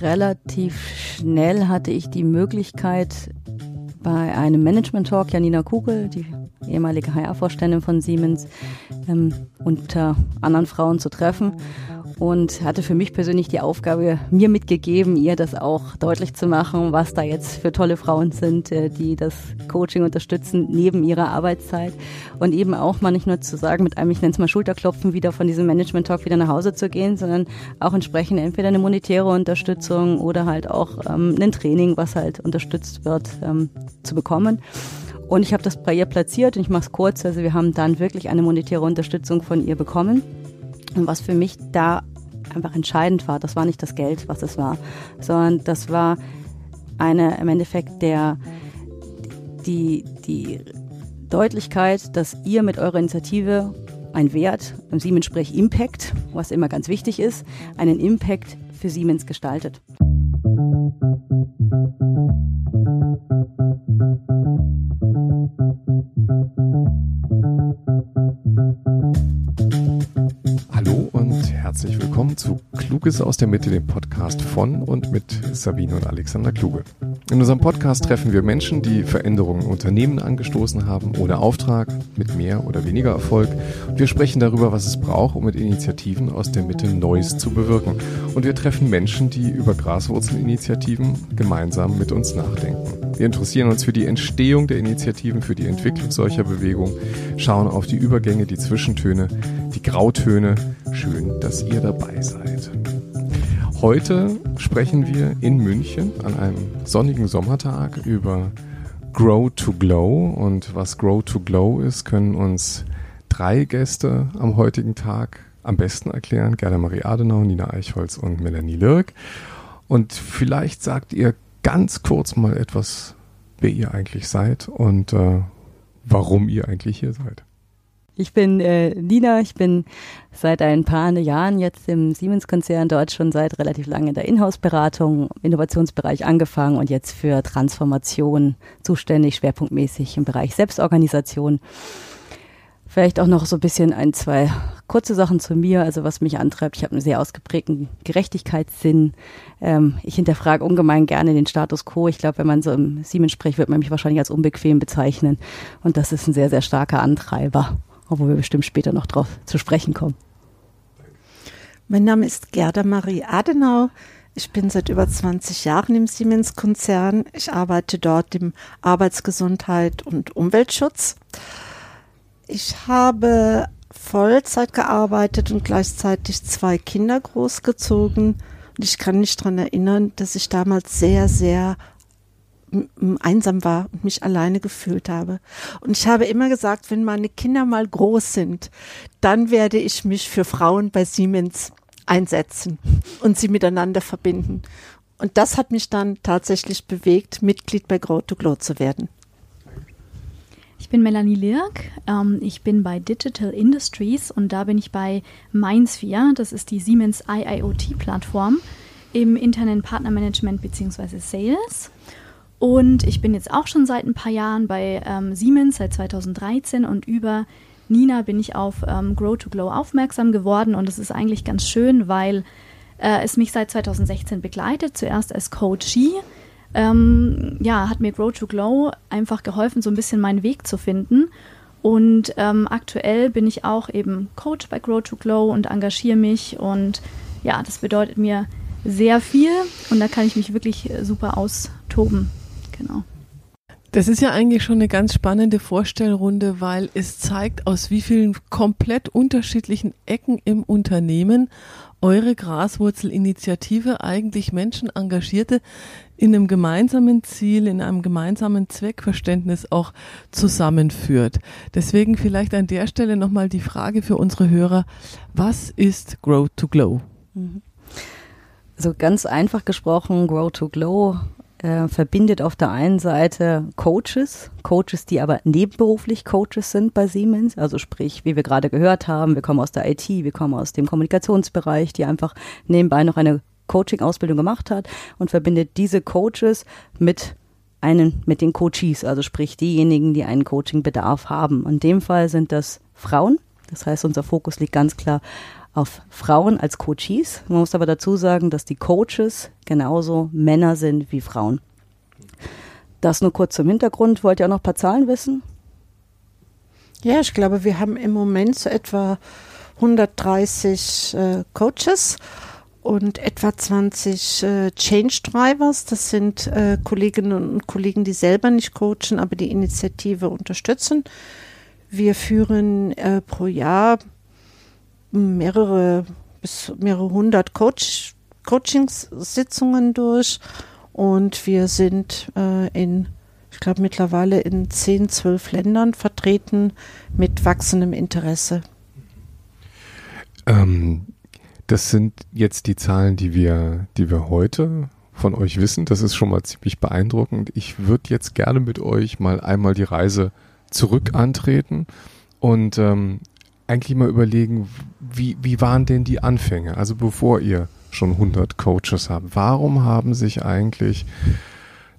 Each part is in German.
relativ schnell hatte ich die Möglichkeit, bei einem Management Talk Janina Kugel, die ehemalige HR-Vorständin von Siemens, ähm, unter anderen Frauen zu treffen und hatte für mich persönlich die Aufgabe, mir mitgegeben, ihr das auch deutlich zu machen, was da jetzt für tolle Frauen sind, äh, die das Coaching unterstützen neben ihrer Arbeitszeit und eben auch mal nicht nur zu sagen, mit einem, ich nenne es mal Schulterklopfen, wieder von diesem Management Talk wieder nach Hause zu gehen, sondern auch entsprechend entweder eine monetäre Unterstützung oder halt auch ähm, ein Training, was halt unterstützt wird, ähm, zu bekommen. Und ich habe das bei ihr platziert und ich mache es kurz. Also wir haben dann wirklich eine monetäre Unterstützung von ihr bekommen. Und was für mich da einfach entscheidend war, das war nicht das Geld, was es war, sondern das war eine im Endeffekt der die, die Deutlichkeit, dass ihr mit eurer Initiative ein Wert, im Siemens sprech Impact, was immer ganz wichtig ist, einen Impact für Siemens gestaltet. Herzlich willkommen zu Kluges aus der Mitte, dem Podcast von und mit Sabine und Alexander Kluge. In unserem Podcast treffen wir Menschen, die Veränderungen in Unternehmen angestoßen haben ohne Auftrag, mit mehr oder weniger Erfolg. Und wir sprechen darüber, was es braucht, um mit Initiativen aus der Mitte Neues zu bewirken. Und wir treffen Menschen, die über Graswurzelinitiativen gemeinsam mit uns nachdenken. Wir interessieren uns für die Entstehung der Initiativen, für die Entwicklung solcher Bewegungen, schauen auf die Übergänge, die Zwischentöne, die Grautöne. Schön, dass ihr dabei seid. Heute sprechen wir in München an einem sonnigen Sommertag über Grow to Glow. Und was Grow to Glow ist, können uns drei Gäste am heutigen Tag am besten erklären. Gerda Marie Adenau, Nina Eichholz und Melanie Lirk. Und vielleicht sagt ihr ganz kurz mal etwas, wer ihr eigentlich seid und äh, warum ihr eigentlich hier seid. Ich bin äh, Nina, ich bin seit ein paar Jahren jetzt im Siemens-Konzern dort schon seit relativ lange in der Inhouse-Beratung, Innovationsbereich angefangen und jetzt für Transformation zuständig, schwerpunktmäßig im Bereich Selbstorganisation. Vielleicht auch noch so ein bisschen ein, zwei kurze Sachen zu mir, also was mich antreibt. Ich habe einen sehr ausgeprägten Gerechtigkeitssinn. Ähm, ich hinterfrage ungemein gerne den Status quo. Ich glaube, wenn man so im Siemens spricht, wird man mich wahrscheinlich als unbequem bezeichnen. Und das ist ein sehr, sehr starker Antreiber obwohl wir bestimmt später noch drauf zu sprechen kommen. Mein Name ist Gerda Marie Adenau. Ich bin seit über 20 Jahren im Siemens-Konzern. Ich arbeite dort im Arbeitsgesundheit und Umweltschutz. Ich habe Vollzeit gearbeitet und gleichzeitig zwei Kinder großgezogen. Und ich kann mich daran erinnern, dass ich damals sehr, sehr einsam war und mich alleine gefühlt habe. Und ich habe immer gesagt, wenn meine Kinder mal groß sind, dann werde ich mich für Frauen bei Siemens einsetzen und sie miteinander verbinden. Und das hat mich dann tatsächlich bewegt, Mitglied bei Grow to Glow zu werden. Ich bin Melanie Lirk. Ähm, ich bin bei Digital Industries und da bin ich bei Mindsphere. Das ist die Siemens IIoT-Plattform im internen Partnermanagement bzw. Sales. Und ich bin jetzt auch schon seit ein paar Jahren bei ähm, Siemens, seit 2013 und über Nina bin ich auf ähm, Grow to Glow aufmerksam geworden und es ist eigentlich ganz schön, weil äh, es mich seit 2016 begleitet, zuerst als Coachie. Ähm, ja, hat mir Grow to Glow einfach geholfen, so ein bisschen meinen Weg zu finden. Und ähm, aktuell bin ich auch eben Coach bei Grow to Glow und engagiere mich und ja, das bedeutet mir sehr viel und da kann ich mich wirklich äh, super austoben. Genau. Das ist ja eigentlich schon eine ganz spannende Vorstellrunde, weil es zeigt, aus wie vielen komplett unterschiedlichen Ecken im Unternehmen eure Graswurzelinitiative eigentlich Menschen engagierte in einem gemeinsamen Ziel, in einem gemeinsamen Zweckverständnis auch zusammenführt. Deswegen vielleicht an der Stelle nochmal die Frage für unsere Hörer, was ist Grow to Glow? Mhm. So ganz einfach gesprochen, Grow to Glow äh, verbindet auf der einen Seite Coaches, Coaches, die aber nebenberuflich Coaches sind bei Siemens, also sprich, wie wir gerade gehört haben, wir kommen aus der IT, wir kommen aus dem Kommunikationsbereich, die einfach nebenbei noch eine Coaching-Ausbildung gemacht hat und verbindet diese Coaches mit einen, mit den Coaches, also sprich diejenigen, die einen Coaching-Bedarf haben. In dem Fall sind das Frauen. Das heißt, unser Fokus liegt ganz klar auf Frauen als Coaches. Man muss aber dazu sagen, dass die Coaches genauso Männer sind wie Frauen. Das nur kurz zum Hintergrund. Wollt ihr auch noch ein paar Zahlen wissen? Ja, ich glaube, wir haben im Moment so etwa 130 äh, Coaches und etwa 20 äh, Change Drivers. Das sind äh, Kolleginnen und Kollegen, die selber nicht coachen, aber die Initiative unterstützen. Wir führen äh, pro Jahr mehrere bis mehrere hundert Coach, Coachingssitzungen durch und wir sind äh, in, ich glaube mittlerweile in zehn, zwölf Ländern vertreten mit wachsendem Interesse. Ähm, das sind jetzt die Zahlen, die wir, die wir heute von euch wissen. Das ist schon mal ziemlich beeindruckend. Ich würde jetzt gerne mit euch mal einmal die Reise zurück antreten und ähm, eigentlich mal überlegen, wie, wie waren denn die Anfänge? Also bevor ihr schon 100 Coaches habt, warum haben sich eigentlich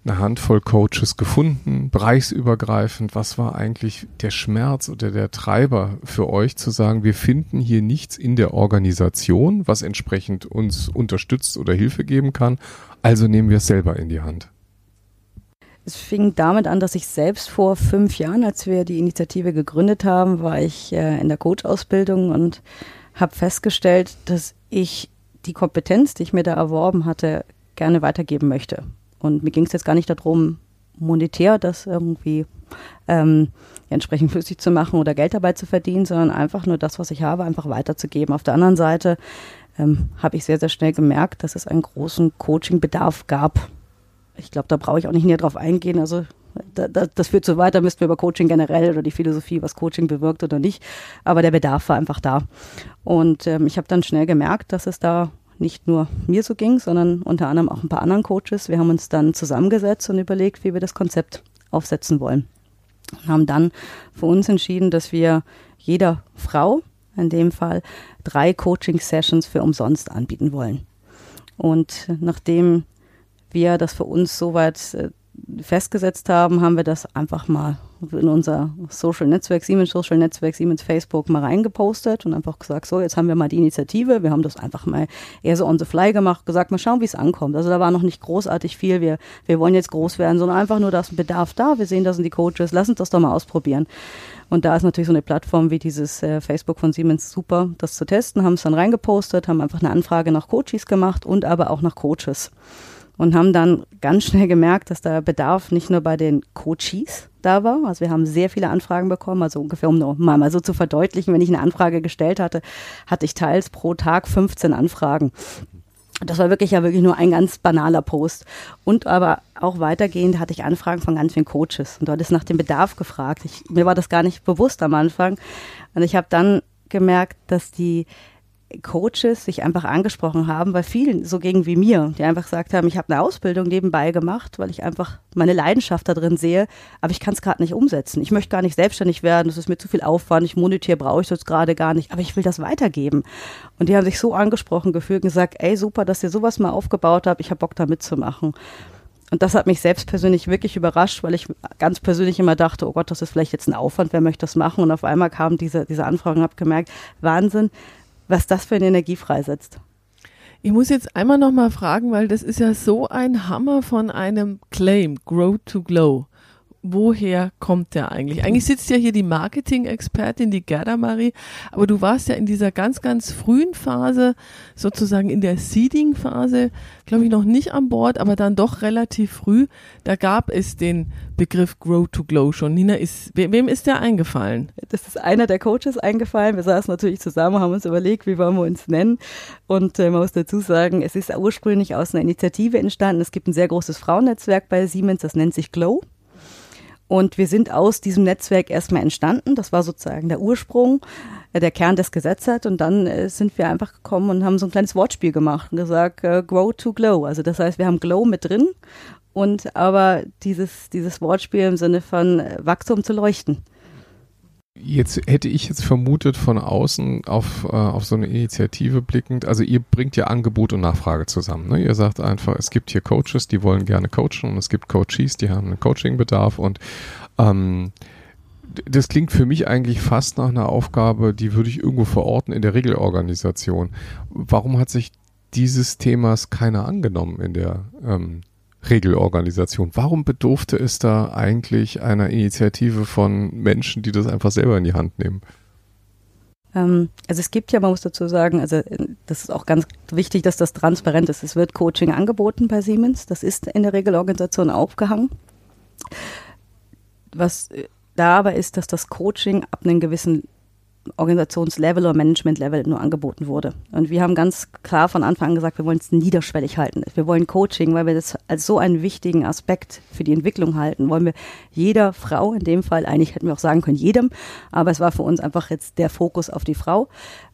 eine Handvoll Coaches gefunden, bereichsübergreifend. Was war eigentlich der Schmerz oder der Treiber für euch zu sagen, wir finden hier nichts in der Organisation, was entsprechend uns unterstützt oder Hilfe geben kann, also nehmen wir es selber in die Hand? Es fing damit an, dass ich selbst vor fünf Jahren, als wir die Initiative gegründet haben, war ich äh, in der Coach-Ausbildung und habe festgestellt, dass ich die Kompetenz, die ich mir da erworben hatte, gerne weitergeben möchte. Und mir ging es jetzt gar nicht darum, monetär das irgendwie ähm, entsprechend flüssig zu machen oder Geld dabei zu verdienen, sondern einfach nur das, was ich habe, einfach weiterzugeben. Auf der anderen Seite ähm, habe ich sehr, sehr schnell gemerkt, dass es einen großen Coaching-Bedarf gab. Ich glaube, da brauche ich auch nicht näher drauf eingehen. Also da, da, das führt so weit, da müssten wir über Coaching generell oder die Philosophie, was Coaching bewirkt oder nicht. Aber der Bedarf war einfach da. Und ähm, ich habe dann schnell gemerkt, dass es da nicht nur mir so ging, sondern unter anderem auch ein paar anderen Coaches. Wir haben uns dann zusammengesetzt und überlegt, wie wir das Konzept aufsetzen wollen. Und haben dann für uns entschieden, dass wir jeder Frau in dem Fall drei Coaching-Sessions für umsonst anbieten wollen. Und nachdem wir das für uns soweit äh, festgesetzt haben, haben wir das einfach mal in unser Social Netzwerk, Siemens Social Netzwerk, Siemens Facebook mal reingepostet und einfach gesagt, so, jetzt haben wir mal die Initiative. Wir haben das einfach mal eher so on the fly gemacht, gesagt, mal schauen, wie es ankommt. Also da war noch nicht großartig viel. Wir, wir wollen jetzt groß werden, sondern einfach nur, da ist ein Bedarf da. Wir sehen, da sind die Coaches. Lass uns das doch mal ausprobieren. Und da ist natürlich so eine Plattform wie dieses äh, Facebook von Siemens super, das zu testen, haben es dann reingepostet, haben einfach eine Anfrage nach Coaches gemacht und aber auch nach Coaches und haben dann ganz schnell gemerkt, dass der Bedarf nicht nur bei den Coaches da war. Also wir haben sehr viele Anfragen bekommen, also ungefähr, um mal, mal so zu verdeutlichen, wenn ich eine Anfrage gestellt hatte, hatte ich teils pro Tag 15 Anfragen. Das war wirklich ja wirklich nur ein ganz banaler Post. Und aber auch weitergehend hatte ich Anfragen von ganz vielen Coaches. Und dort ist nach dem Bedarf gefragt. Ich, mir war das gar nicht bewusst am Anfang. Und ich habe dann gemerkt, dass die Coaches sich einfach angesprochen haben, weil vielen so gegen wie mir, die einfach gesagt haben, ich habe eine Ausbildung nebenbei gemacht, weil ich einfach meine Leidenschaft da drin sehe, aber ich kann es gerade nicht umsetzen. Ich möchte gar nicht selbstständig werden, das ist mir zu viel Aufwand, ich monetär brauche ich das gerade gar nicht, aber ich will das weitergeben. Und die haben sich so angesprochen gefühlt und gesagt, ey, super, dass ihr sowas mal aufgebaut habt, ich habe Bock da mitzumachen. Und das hat mich selbst persönlich wirklich überrascht, weil ich ganz persönlich immer dachte, oh Gott, das ist vielleicht jetzt ein Aufwand, wer möchte das machen? Und auf einmal kam diese, diese Anfrage und habe gemerkt, Wahnsinn, was das für eine Energie freisetzt. Ich muss jetzt einmal noch mal fragen, weil das ist ja so ein Hammer von einem Claim, Grow to Glow woher kommt der eigentlich? Eigentlich sitzt ja hier die Marketing-Expertin, die Gerda Marie, aber du warst ja in dieser ganz, ganz frühen Phase, sozusagen in der Seeding-Phase, glaube ich, noch nicht an Bord, aber dann doch relativ früh. Da gab es den Begriff Grow to Glow schon. Nina, ist, wem ist der eingefallen? Das ist einer der Coaches eingefallen. Wir saßen natürlich zusammen, haben uns überlegt, wie wollen wir uns nennen. Und äh, man muss dazu sagen, es ist ursprünglich aus einer Initiative entstanden. Es gibt ein sehr großes Frauennetzwerk bei Siemens, das nennt sich Glow. Und wir sind aus diesem Netzwerk erstmal entstanden. Das war sozusagen der Ursprung, äh, der Kern des Gesetzes. Und dann äh, sind wir einfach gekommen und haben so ein kleines Wortspiel gemacht und gesagt, äh, grow to glow. Also das heißt, wir haben glow mit drin und aber dieses, dieses Wortspiel im Sinne von Wachstum zu leuchten. Jetzt hätte ich jetzt vermutet von außen auf, äh, auf so eine Initiative blickend, also ihr bringt ja Angebot und Nachfrage zusammen. Ne? Ihr sagt einfach, es gibt hier Coaches, die wollen gerne coachen und es gibt Coaches, die haben einen Coachingbedarf und ähm, das klingt für mich eigentlich fast nach einer Aufgabe, die würde ich irgendwo verorten in der Regelorganisation. Warum hat sich dieses Themas keiner angenommen in der ähm, Regelorganisation? Warum bedurfte es da eigentlich einer Initiative von Menschen, die das einfach selber in die Hand nehmen? Ähm, also es gibt ja, man muss dazu sagen, also äh, das ist auch ganz wichtig, dass das transparent ist. Es wird Coaching angeboten bei Siemens. Das ist in der Regelorganisation aufgehangen. Was äh, da aber ist, dass das Coaching ab einem gewissen Organisationslevel oder Managementlevel nur angeboten wurde. Und wir haben ganz klar von Anfang an gesagt, wir wollen es niederschwellig halten. Wir wollen Coaching, weil wir das als so einen wichtigen Aspekt für die Entwicklung halten, wollen wir jeder Frau, in dem Fall, eigentlich hätten wir auch sagen können, jedem, aber es war für uns einfach jetzt der Fokus auf die Frau,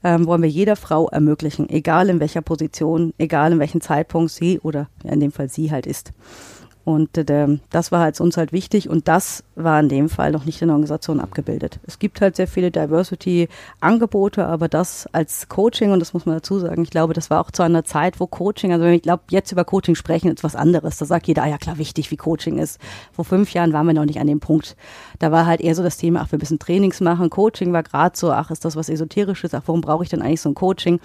ähm, wollen wir jeder Frau ermöglichen, egal in welcher Position, egal in welchem Zeitpunkt sie oder in dem Fall sie halt ist. Und äh, das war halt uns halt wichtig und das war in dem Fall noch nicht in der Organisation abgebildet. Es gibt halt sehr viele Diversity-Angebote, aber das als Coaching, und das muss man dazu sagen, ich glaube, das war auch zu einer Zeit, wo Coaching, also wenn ich glaube, jetzt über Coaching sprechen, ist was anderes. Da sagt jeder, ah ja klar, wichtig, wie Coaching ist. Vor fünf Jahren waren wir noch nicht an dem Punkt. Da war halt eher so das Thema, ach, wir müssen Trainings machen. Coaching war gerade so, ach, ist das was Esoterisches, ach, warum brauche ich denn eigentlich so ein Coaching?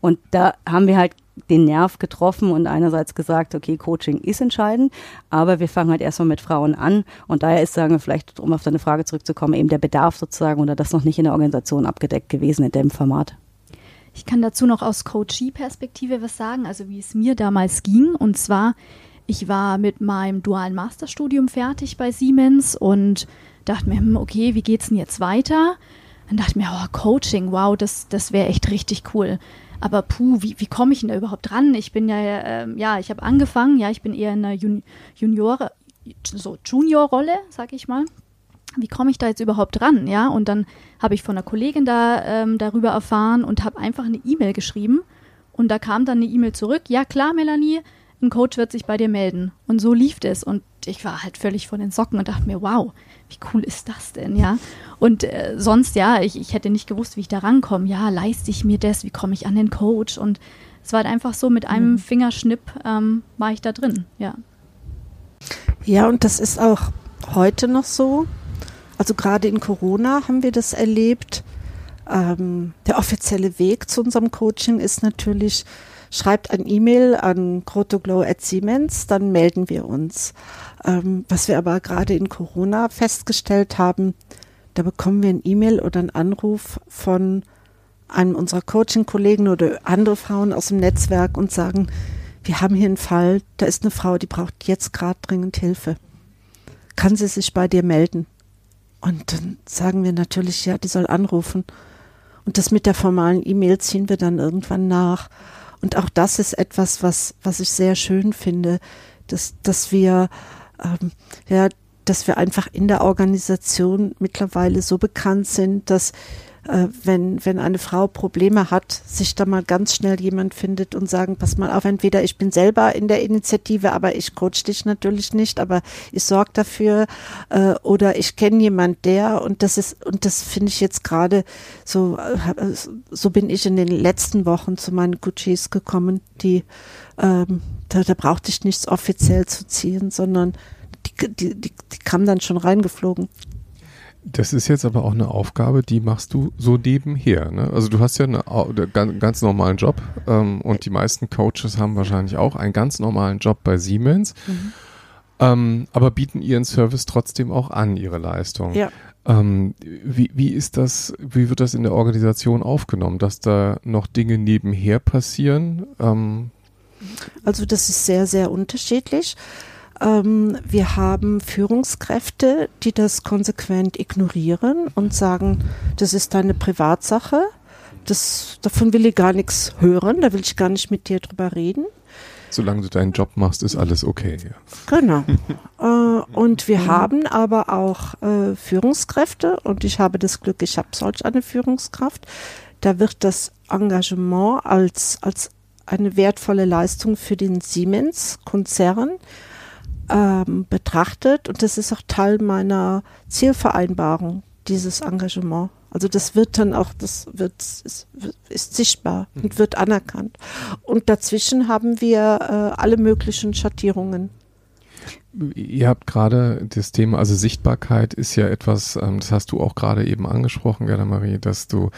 Und da haben wir halt den Nerv getroffen und einerseits gesagt, okay, Coaching ist entscheidend, aber wir fangen halt erstmal mit Frauen an und daher ist, sagen wir vielleicht, um auf deine Frage zurückzukommen, eben der Bedarf sozusagen oder das noch nicht in der Organisation abgedeckt gewesen in dem Format. Ich kann dazu noch aus Coachee-Perspektive was sagen, also wie es mir damals ging und zwar, ich war mit meinem dualen Masterstudium fertig bei Siemens und dachte mir, hm, okay, wie geht's denn jetzt weiter? Dann dachte ich mir, oh, Coaching, wow, das, das wäre echt richtig cool. Aber puh, wie, wie komme ich denn da überhaupt dran? Ich bin ja, äh, ja, ich habe angefangen, ja, ich bin eher in einer Jun Junior, so Junior-Rolle, sag ich mal. Wie komme ich da jetzt überhaupt dran? Ja, und dann habe ich von einer Kollegin da ähm, darüber erfahren und habe einfach eine E-Mail geschrieben. Und da kam dann eine E-Mail zurück. Ja, klar, Melanie, ein Coach wird sich bei dir melden. Und so lief es. Und ich war halt völlig von den Socken und dachte mir, wow, wie cool ist das denn, ja? Und äh, sonst, ja, ich, ich hätte nicht gewusst, wie ich da rankomme. Ja, leiste ich mir das? Wie komme ich an den Coach? Und es war halt einfach so, mit einem mhm. Fingerschnipp ähm, war ich da drin, ja. Ja, und das ist auch heute noch so. Also gerade in Corona haben wir das erlebt. Ähm, der offizielle Weg zu unserem Coaching ist natürlich, schreibt ein E-Mail an Grotoglow at Siemens, dann melden wir uns. Ähm, was wir aber gerade in Corona festgestellt haben, da bekommen wir ein E-Mail oder einen Anruf von einem unserer Coaching-Kollegen oder andere Frauen aus dem Netzwerk und sagen, wir haben hier einen Fall, da ist eine Frau, die braucht jetzt gerade dringend Hilfe. Kann sie sich bei dir melden? Und dann sagen wir natürlich, ja, die soll anrufen. Und das mit der formalen E-Mail ziehen wir dann irgendwann nach. Und auch das ist etwas, was, was ich sehr schön finde, dass, dass wir ähm, ja, dass wir einfach in der Organisation mittlerweile so bekannt sind, dass äh, wenn, wenn eine Frau Probleme hat, sich da mal ganz schnell jemand findet und sagen, pass mal auf, entweder ich bin selber in der Initiative, aber ich coach dich natürlich nicht, aber ich sorge dafür äh, oder ich kenne jemand der und das ist, und das finde ich jetzt gerade so, äh, so bin ich in den letzten Wochen zu meinen Guccis gekommen, die ähm, da, da brauchte ich nichts offiziell zu ziehen, sondern die, die, die, die kam dann schon reingeflogen. Das ist jetzt aber auch eine Aufgabe, die machst du so nebenher. Ne? Also du hast ja einen ganz, ganz normalen Job ähm, und die meisten Coaches haben wahrscheinlich auch einen ganz normalen Job bei Siemens, mhm. ähm, aber bieten ihren Service trotzdem auch an, ihre Leistung. Ja. Ähm, wie, wie ist das, wie wird das in der Organisation aufgenommen, dass da noch Dinge nebenher passieren? Ähm, also das ist sehr, sehr unterschiedlich. Ähm, wir haben Führungskräfte, die das konsequent ignorieren und sagen, das ist deine Privatsache. Das, davon will ich gar nichts hören, da will ich gar nicht mit dir drüber reden. Solange du deinen Job machst, ist alles okay. Ja. Genau. äh, und wir haben aber auch äh, Führungskräfte und ich habe das Glück, ich habe solch eine Führungskraft. Da wird das Engagement als, als eine wertvolle Leistung für den Siemens-Konzern ähm, betrachtet und das ist auch Teil meiner Zielvereinbarung, dieses Engagement. Also das wird dann auch, das wird, ist, ist sichtbar und mhm. wird anerkannt. Und dazwischen haben wir äh, alle möglichen Schattierungen. Ihr habt gerade das Thema, also Sichtbarkeit ist ja etwas, ähm, das hast du auch gerade eben angesprochen, Gerda Marie, dass du,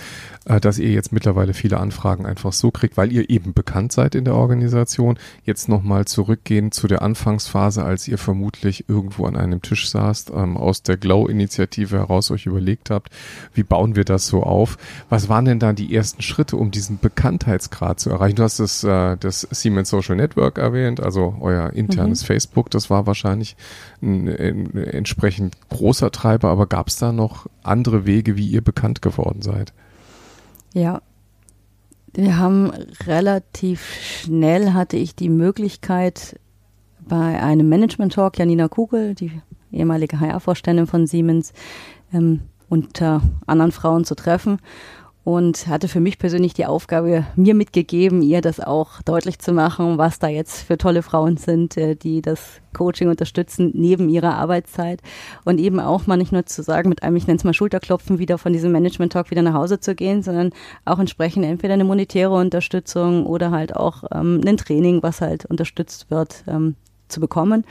äh, dass ihr jetzt mittlerweile viele Anfragen einfach so kriegt, weil ihr eben bekannt seid in der Organisation. Jetzt nochmal zurückgehen zu der Anfangsphase, als ihr vermutlich irgendwo an einem Tisch saßt, ähm, aus der Glow-Initiative heraus euch überlegt habt, wie bauen wir das so auf? Was waren denn da die ersten Schritte, um diesen Bekanntheitsgrad zu erreichen? Du hast das, äh, das Siemens Social Network erwähnt, also euer internes mhm. Facebook, das war wahrscheinlich wahrscheinlich ein, ein entsprechend großer Treiber, aber gab es da noch andere Wege, wie ihr bekannt geworden seid? Ja, wir haben relativ schnell hatte ich die Möglichkeit, bei einem Management-Talk Janina Kugel, die ehemalige HR-Vorständin von Siemens, ähm, unter anderen Frauen zu treffen und hatte für mich persönlich die Aufgabe mir mitgegeben, ihr das auch deutlich zu machen, was da jetzt für tolle Frauen sind, äh, die das Coaching unterstützen neben ihrer Arbeitszeit und eben auch mal nicht nur zu sagen, mit einem, ich nenne es mal Schulterklopfen, wieder von diesem Management Talk wieder nach Hause zu gehen, sondern auch entsprechend entweder eine monetäre Unterstützung oder halt auch ähm, ein Training, was halt unterstützt wird, ähm, zu bekommen.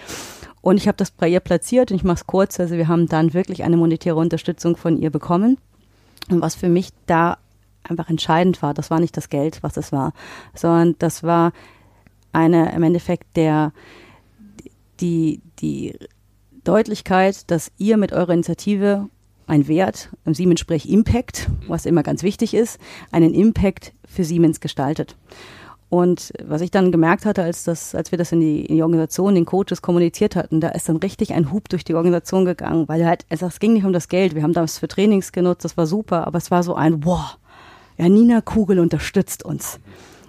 Und ich habe das bei ihr platziert und ich mache es kurz. Also wir haben dann wirklich eine monetäre Unterstützung von ihr bekommen. Und was für mich da einfach entscheidend war. Das war nicht das Geld, was es war, sondern das war eine im Endeffekt der die die Deutlichkeit, dass ihr mit eurer Initiative ein Wert, Siemens spricht Impact, was immer ganz wichtig ist, einen Impact für Siemens gestaltet. Und was ich dann gemerkt hatte, als, das, als wir das in die, in die Organisation, den Coaches kommuniziert hatten, da ist dann richtig ein Hub durch die Organisation gegangen, weil halt, es ging nicht um das Geld. Wir haben das für Trainings genutzt, das war super, aber es war so ein, wow, ja, Nina Kugel unterstützt uns.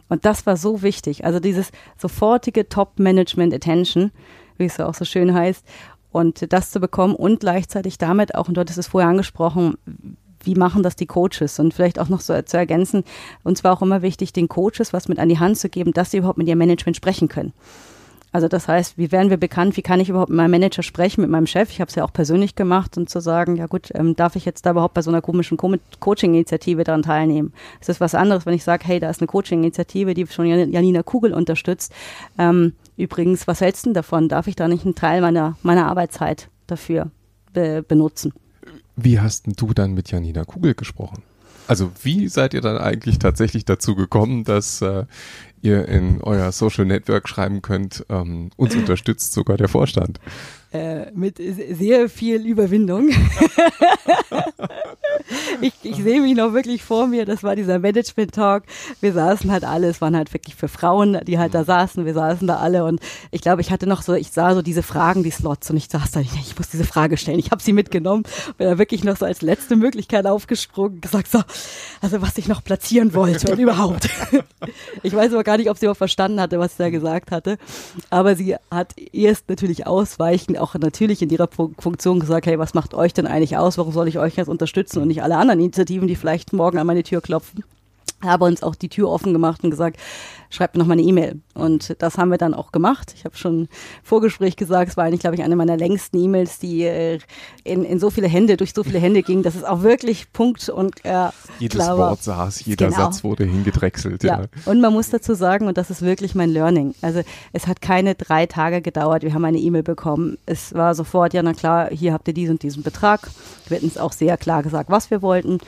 Und das war so wichtig. Also dieses sofortige Top-Management-Attention, wie es auch so schön heißt, und das zu bekommen und gleichzeitig damit auch, und du hattest es vorher angesprochen, wie machen das die Coaches? Und vielleicht auch noch so zu ergänzen, uns war auch immer wichtig, den Coaches was mit an die Hand zu geben, dass sie überhaupt mit ihrem Management sprechen können. Also das heißt, wie werden wir bekannt? Wie kann ich überhaupt mit meinem Manager sprechen, mit meinem Chef? Ich habe es ja auch persönlich gemacht und zu sagen, ja gut, ähm, darf ich jetzt da überhaupt bei so einer komischen Co Coaching-Initiative daran teilnehmen? Es ist was anderes, wenn ich sage, hey, da ist eine Coaching-Initiative, die schon Janina Kugel unterstützt. Ähm, übrigens, was hältst du denn davon? Darf ich da nicht einen Teil meiner, meiner Arbeitszeit dafür be benutzen? Wie hast du dann mit Janina Kugel gesprochen? Also wie seid ihr dann eigentlich tatsächlich dazu gekommen, dass äh, ihr in euer Social Network schreiben könnt, ähm, uns unterstützt sogar der Vorstand? Äh, mit sehr viel Überwindung. ich, ich sehe mich noch wirklich vor mir, das war dieser Management-Talk. Wir saßen halt alle, es waren halt wirklich für Frauen, die halt da mhm. saßen, wir saßen da alle und ich glaube, ich hatte noch so, ich sah so diese Fragen, die Slots und ich saß da, ich muss diese Frage stellen. Ich habe sie mitgenommen, bin da wirklich noch so als letzte Möglichkeit aufgesprungen, gesagt so, also was ich noch platzieren wollte und überhaupt. ich weiß aber gar nicht, ob sie auch verstanden hatte, was ich da gesagt hatte, aber sie hat erst natürlich ausweichend auch natürlich in ihrer Funktion gesagt, hey, was macht euch denn eigentlich aus? Warum soll ich euch jetzt unterstützen und nicht alle anderen Initiativen, die vielleicht morgen an meine Tür klopfen? Habe uns auch die Tür offen gemacht und gesagt, schreibt mir noch mal eine E-Mail. Und das haben wir dann auch gemacht. Ich habe schon im Vorgespräch gesagt, es war eigentlich, glaube ich, eine meiner längsten E-Mails, die äh, in, in so viele Hände, durch so viele Hände ging, dass es auch wirklich Punkt und äh, Jedes klar Wort saß, jeder genau. Satz wurde hingedrechselt. Ja. ja. Und man muss dazu sagen, und das ist wirklich mein Learning, also es hat keine drei Tage gedauert, wir haben eine E-Mail bekommen. Es war sofort, ja na klar, hier habt ihr diesen und diesen Betrag. Wir hatten es auch sehr klar gesagt, was wir wollten.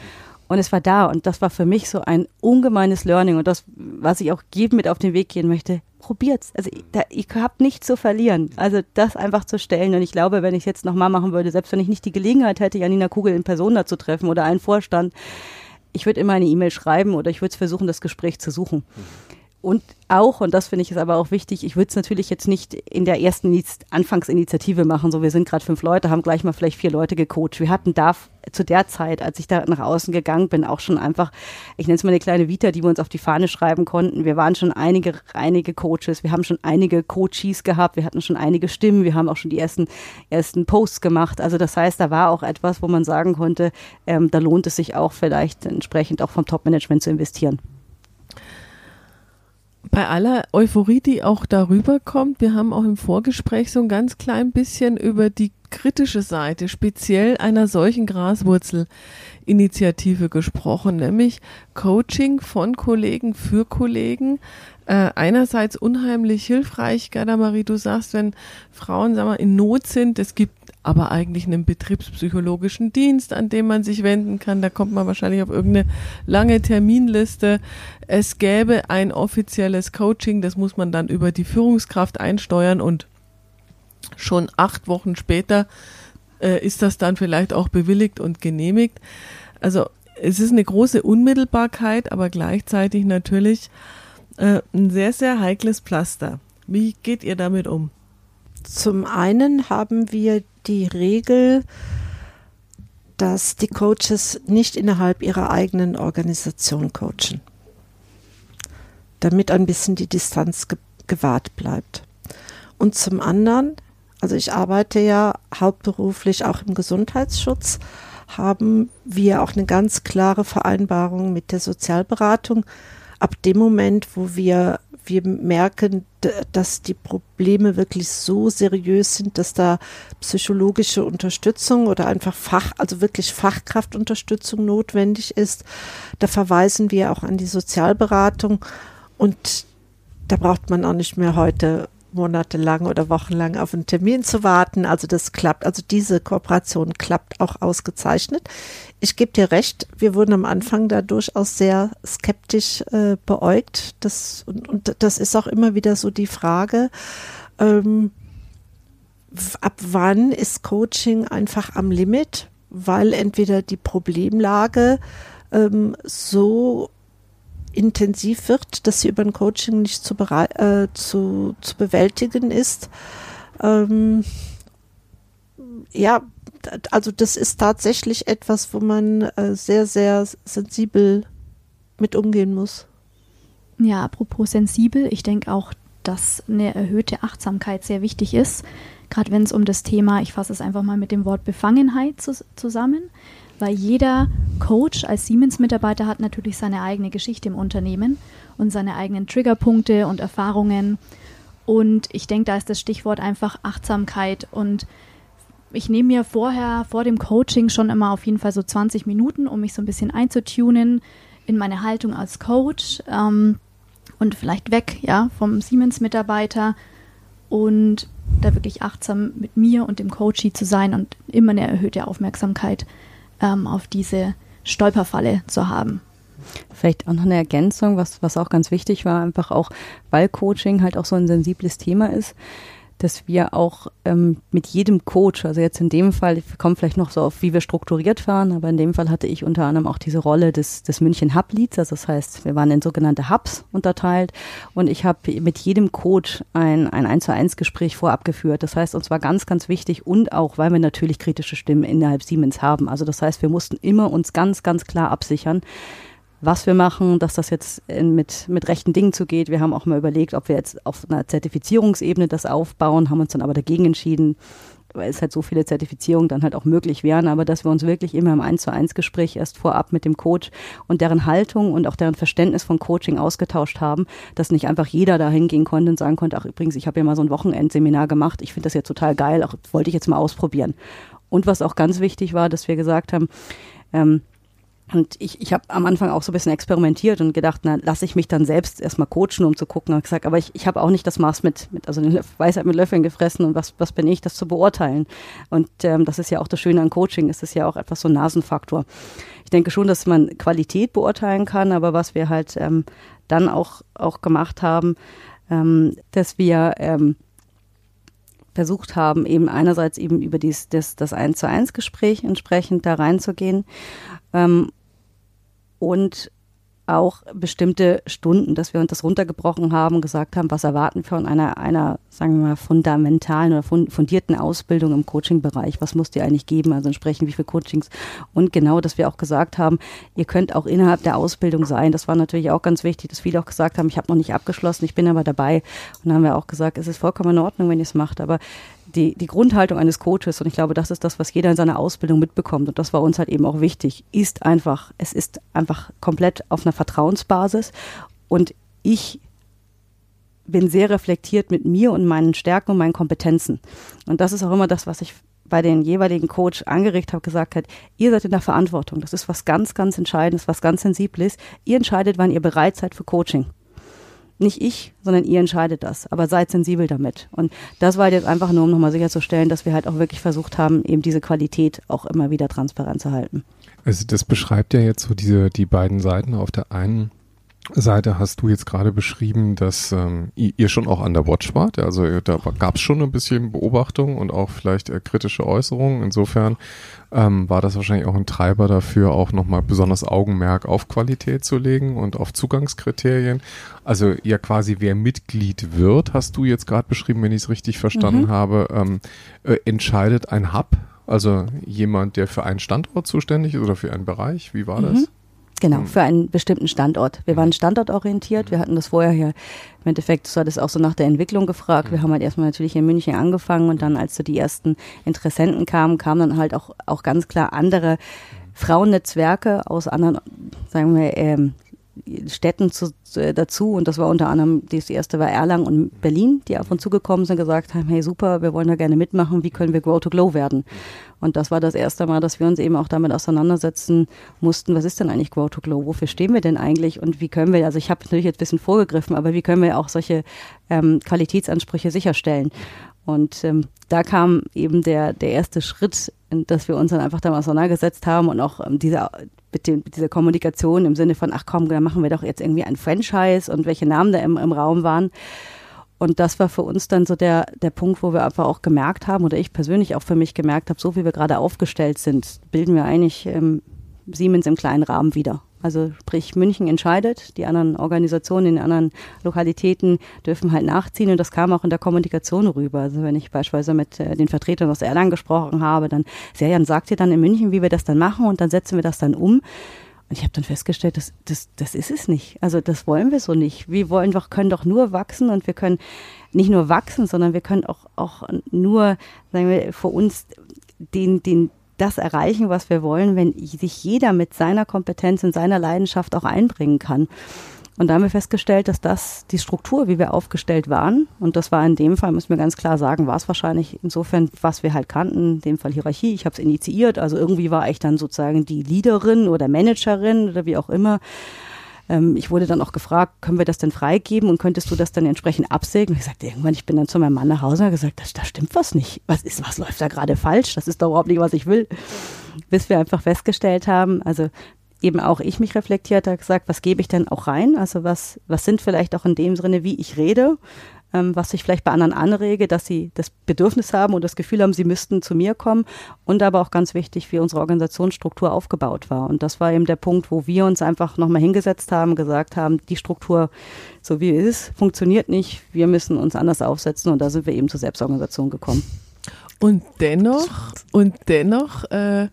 Und es war da und das war für mich so ein ungemeines Learning und das, was ich auch jedem mit auf den Weg gehen möchte, probiert's. Also da, ihr habt nichts zu verlieren. Also das einfach zu stellen und ich glaube, wenn ich jetzt nochmal machen würde, selbst wenn ich nicht die Gelegenheit hätte, Janina Kugel in Person da zu treffen oder einen Vorstand, ich würde immer eine E-Mail schreiben oder ich würde versuchen, das Gespräch zu suchen. Mhm. Und auch, und das finde ich ist aber auch wichtig, ich würde es natürlich jetzt nicht in der ersten Anfangsinitiative machen, so wir sind gerade fünf Leute, haben gleich mal vielleicht vier Leute gecoacht. Wir hatten da zu der Zeit, als ich da nach außen gegangen bin, auch schon einfach, ich nenne es mal eine kleine Vita, die wir uns auf die Fahne schreiben konnten. Wir waren schon einige, einige Coaches, wir haben schon einige Coaches gehabt, wir hatten schon einige Stimmen, wir haben auch schon die ersten, ersten Posts gemacht. Also das heißt, da war auch etwas, wo man sagen konnte, ähm, da lohnt es sich auch vielleicht entsprechend auch vom Top-Management zu investieren bei aller Euphorie, die auch darüber kommt, wir haben auch im Vorgespräch so ein ganz klein bisschen über die kritische Seite speziell einer solchen Graswurzelinitiative gesprochen, nämlich Coaching von Kollegen für Kollegen. Äh, einerseits unheimlich hilfreich, Gerda Marie, du sagst, wenn Frauen sagen wir, in Not sind, es gibt aber eigentlich einen betriebspsychologischen Dienst, an dem man sich wenden kann. Da kommt man wahrscheinlich auf irgendeine lange Terminliste. Es gäbe ein offizielles Coaching, das muss man dann über die Führungskraft einsteuern und schon acht Wochen später äh, ist das dann vielleicht auch bewilligt und genehmigt. Also es ist eine große Unmittelbarkeit, aber gleichzeitig natürlich äh, ein sehr, sehr heikles Pflaster. Wie geht ihr damit um? Zum einen haben wir die Regel, dass die Coaches nicht innerhalb ihrer eigenen Organisation coachen, damit ein bisschen die Distanz ge gewahrt bleibt. Und zum anderen, also ich arbeite ja hauptberuflich auch im Gesundheitsschutz, haben wir auch eine ganz klare Vereinbarung mit der Sozialberatung. Ab dem Moment, wo wir wir merken, dass die Probleme wirklich so seriös sind, dass da psychologische Unterstützung oder einfach Fach, also wirklich Fachkraftunterstützung notwendig ist. Da verweisen wir auch an die Sozialberatung und da braucht man auch nicht mehr heute monatelang oder wochenlang auf einen Termin zu warten. Also das klappt. Also diese Kooperation klappt auch ausgezeichnet. Ich gebe dir recht, wir wurden am Anfang da durchaus sehr skeptisch äh, beäugt. Das, und, und das ist auch immer wieder so die Frage, ähm, ab wann ist Coaching einfach am Limit, weil entweder die Problemlage ähm, so intensiv wird, dass sie über ein Coaching nicht zu, äh, zu, zu bewältigen ist. Ähm, ja, also das ist tatsächlich etwas, wo man äh, sehr, sehr sensibel mit umgehen muss. Ja, apropos sensibel, ich denke auch, dass eine erhöhte Achtsamkeit sehr wichtig ist, gerade wenn es um das Thema, ich fasse es einfach mal mit dem Wort Befangenheit zu, zusammen, weil jeder Coach als Siemens-Mitarbeiter hat natürlich seine eigene Geschichte im Unternehmen und seine eigenen Triggerpunkte und Erfahrungen. Und ich denke, da ist das Stichwort einfach Achtsamkeit. Und ich nehme mir vorher, vor dem Coaching schon immer auf jeden Fall so 20 Minuten, um mich so ein bisschen einzutunen in meine Haltung als Coach ähm, und vielleicht weg ja, vom Siemens-Mitarbeiter und da wirklich achtsam mit mir und dem Coachie zu sein und immer eine erhöhte Aufmerksamkeit ähm, auf diese Stolperfalle zu haben. Vielleicht auch noch eine Ergänzung, was, was auch ganz wichtig war, einfach auch, weil Coaching halt auch so ein sensibles Thema ist dass wir auch ähm, mit jedem Coach, also jetzt in dem Fall, ich komme vielleicht noch so auf, wie wir strukturiert waren, aber in dem Fall hatte ich unter anderem auch diese Rolle des, des München Hub Leads, also das heißt, wir waren in sogenannte Hubs unterteilt und ich habe mit jedem Coach ein, ein 1 zu 1 Gespräch vorab geführt. Das heißt, uns war ganz, ganz wichtig und auch, weil wir natürlich kritische Stimmen innerhalb Siemens haben. Also das heißt, wir mussten immer uns ganz, ganz klar absichern, was wir machen, dass das jetzt in, mit, mit rechten Dingen zugeht. Wir haben auch mal überlegt, ob wir jetzt auf einer Zertifizierungsebene das aufbauen, haben uns dann aber dagegen entschieden, weil es halt so viele Zertifizierungen dann halt auch möglich wären, aber dass wir uns wirklich immer im 1 zu 1 Gespräch erst vorab mit dem Coach und deren Haltung und auch deren Verständnis von Coaching ausgetauscht haben, dass nicht einfach jeder da hingehen konnte und sagen konnte, ach übrigens, ich habe ja mal so ein Wochenendseminar gemacht, ich finde das jetzt total geil, auch wollte ich jetzt mal ausprobieren. Und was auch ganz wichtig war, dass wir gesagt haben, ähm, und ich, ich habe am Anfang auch so ein bisschen experimentiert und gedacht, na, lasse ich mich dann selbst erstmal coachen, um zu gucken. Und gesagt, aber ich, ich habe auch nicht das Maß mit, mit also den Weisheit mit Löffeln gefressen und was, was bin ich, das zu beurteilen. Und ähm, das ist ja auch das Schöne an Coaching, es ist ja auch etwas so ein Nasenfaktor. Ich denke schon, dass man Qualität beurteilen kann, aber was wir halt ähm, dann auch, auch gemacht haben, ähm, dass wir ähm, versucht haben, eben einerseits eben über dies, das, das 1 zu 1 Gespräch entsprechend da reinzugehen ähm, und auch bestimmte Stunden, dass wir uns das runtergebrochen haben, gesagt haben, was erwarten wir von einer, einer, sagen wir mal, fundamentalen oder fundierten Ausbildung im Coaching-Bereich? Was muss die eigentlich geben? Also entsprechend wie viele Coachings? Und genau, dass wir auch gesagt haben, ihr könnt auch innerhalb der Ausbildung sein. Das war natürlich auch ganz wichtig, dass viele auch gesagt haben, ich habe noch nicht abgeschlossen, ich bin aber dabei. Und dann haben wir auch gesagt, es ist vollkommen in Ordnung, wenn ihr es macht, aber die, die Grundhaltung eines Coaches, und ich glaube, das ist das, was jeder in seiner Ausbildung mitbekommt, und das war uns halt eben auch wichtig, ist einfach, es ist einfach komplett auf einer Vertrauensbasis. Und ich bin sehr reflektiert mit mir und meinen Stärken und meinen Kompetenzen. Und das ist auch immer das, was ich bei den jeweiligen Coach angeregt habe, gesagt hat, ihr seid in der Verantwortung. Das ist was ganz, ganz Entscheidendes, was ganz Sensibles. Ihr entscheidet, wann ihr bereit seid für Coaching. nicht ich, sondern ihr entscheidet das. Aber seid sensibel damit. Und das war jetzt einfach nur, um nochmal sicherzustellen, dass wir halt auch wirklich versucht haben, eben diese Qualität auch immer wieder transparent zu halten. Also das beschreibt ja jetzt so diese, die beiden Seiten. Auf der einen Seite hast du jetzt gerade beschrieben, dass ähm, ihr schon auch an der Watch wart. Also da gab es schon ein bisschen Beobachtung und auch vielleicht äh, kritische Äußerungen. Insofern ähm, war das wahrscheinlich auch ein Treiber dafür, auch nochmal besonders Augenmerk auf Qualität zu legen und auf Zugangskriterien. Also ja quasi, wer Mitglied wird, hast du jetzt gerade beschrieben, wenn ich es richtig verstanden mhm. habe, ähm, äh, entscheidet ein Hub, also jemand, der für einen Standort zuständig ist oder für einen Bereich. Wie war mhm. das? Genau, hm. für einen bestimmten Standort. Wir waren standortorientiert, wir hatten das vorher hier, im Endeffekt, du hattest auch so nach der Entwicklung gefragt. Wir haben halt erstmal natürlich in München angefangen und dann, als so die ersten Interessenten kamen, kamen dann halt auch, auch ganz klar andere Frauennetzwerke aus anderen, sagen wir, ähm, Städten zu, zu, dazu und das war unter anderem, das erste war Erlangen und Berlin, die auf uns zugekommen sind gesagt haben, hey super, wir wollen da gerne mitmachen, wie können wir Grow to Glow werden? Und das war das erste Mal, dass wir uns eben auch damit auseinandersetzen mussten, was ist denn eigentlich Grow to Glow? Wofür stehen wir denn eigentlich und wie können wir, also ich habe natürlich jetzt ein bisschen vorgegriffen, aber wie können wir auch solche ähm, Qualitätsansprüche sicherstellen? Und ähm, da kam eben der, der erste Schritt, dass wir uns dann einfach damit auseinandergesetzt haben und auch ähm, diese, mit, den, mit dieser Kommunikation im Sinne von, ach komm, dann machen wir doch jetzt irgendwie ein Franchise und welche Namen da im, im Raum waren. Und das war für uns dann so der, der Punkt, wo wir einfach auch gemerkt haben, oder ich persönlich auch für mich gemerkt habe, so wie wir gerade aufgestellt sind, bilden wir eigentlich ähm, Siemens im kleinen Rahmen wieder. Also sprich, München entscheidet, die anderen Organisationen in den anderen Lokalitäten dürfen halt nachziehen und das kam auch in der Kommunikation rüber. Also wenn ich beispielsweise mit äh, den Vertretern aus Erlangen gesprochen habe, dann, Serian sagt ihr dann in München, wie wir das dann machen und dann setzen wir das dann um. Und ich habe dann festgestellt, das, das, das ist es nicht. Also das wollen wir so nicht. Wir wollen doch, können doch nur wachsen und wir können nicht nur wachsen, sondern wir können auch, auch nur, sagen wir, vor uns den, den, das erreichen, was wir wollen, wenn sich jeder mit seiner Kompetenz und seiner Leidenschaft auch einbringen kann. Und da haben wir festgestellt, dass das die Struktur, wie wir aufgestellt waren, und das war in dem Fall, müssen wir ganz klar sagen, war es wahrscheinlich insofern, was wir halt kannten, in dem Fall Hierarchie, ich habe es initiiert, also irgendwie war ich dann sozusagen die Leaderin oder Managerin oder wie auch immer. Ähm, ich wurde dann auch gefragt, können wir das denn freigeben und könntest du das dann entsprechend absägen? Ich sagte irgendwann, ich bin dann zu meinem Mann nach Hause und gesagt, da stimmt was nicht. Was ist, was läuft da gerade falsch? Das ist doch überhaupt nicht, was ich will. Bis wir einfach festgestellt haben, also eben auch ich mich reflektiert habe, gesagt, was gebe ich denn auch rein? Also was, was sind vielleicht auch in dem Sinne, wie ich rede, ähm, was ich vielleicht bei anderen anrege, dass sie das Bedürfnis haben und das Gefühl haben, sie müssten zu mir kommen und aber auch ganz wichtig, wie unsere Organisationsstruktur aufgebaut war. Und das war eben der Punkt, wo wir uns einfach nochmal hingesetzt haben, gesagt haben, die Struktur, so wie es ist, funktioniert nicht, wir müssen uns anders aufsetzen und da sind wir eben zur Selbstorganisation gekommen. Und dennoch, und dennoch, äh,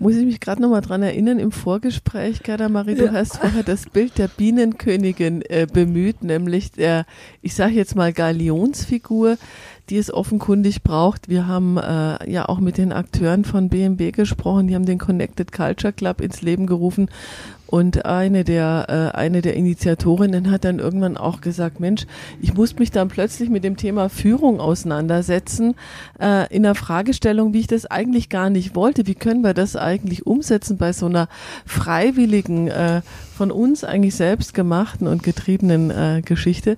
muss ich mich gerade nochmal dran erinnern, im Vorgespräch, Gerda Marie, du ja. hast vorher das Bild der Bienenkönigin äh, bemüht, nämlich der, ich sage jetzt mal Galionsfigur, die es offenkundig braucht. Wir haben äh, ja auch mit den Akteuren von BMB gesprochen, die haben den Connected Culture Club ins Leben gerufen und eine der, äh, eine der Initiatorinnen hat dann irgendwann auch gesagt, Mensch, ich muss mich dann plötzlich mit dem Thema Führung auseinandersetzen, äh, in der Fragestellung, wie ich das eigentlich gar nicht wollte. Wie können wir das eigentlich umsetzen bei so einer freiwilligen, äh, von uns eigentlich selbst gemachten und getriebenen äh, Geschichte?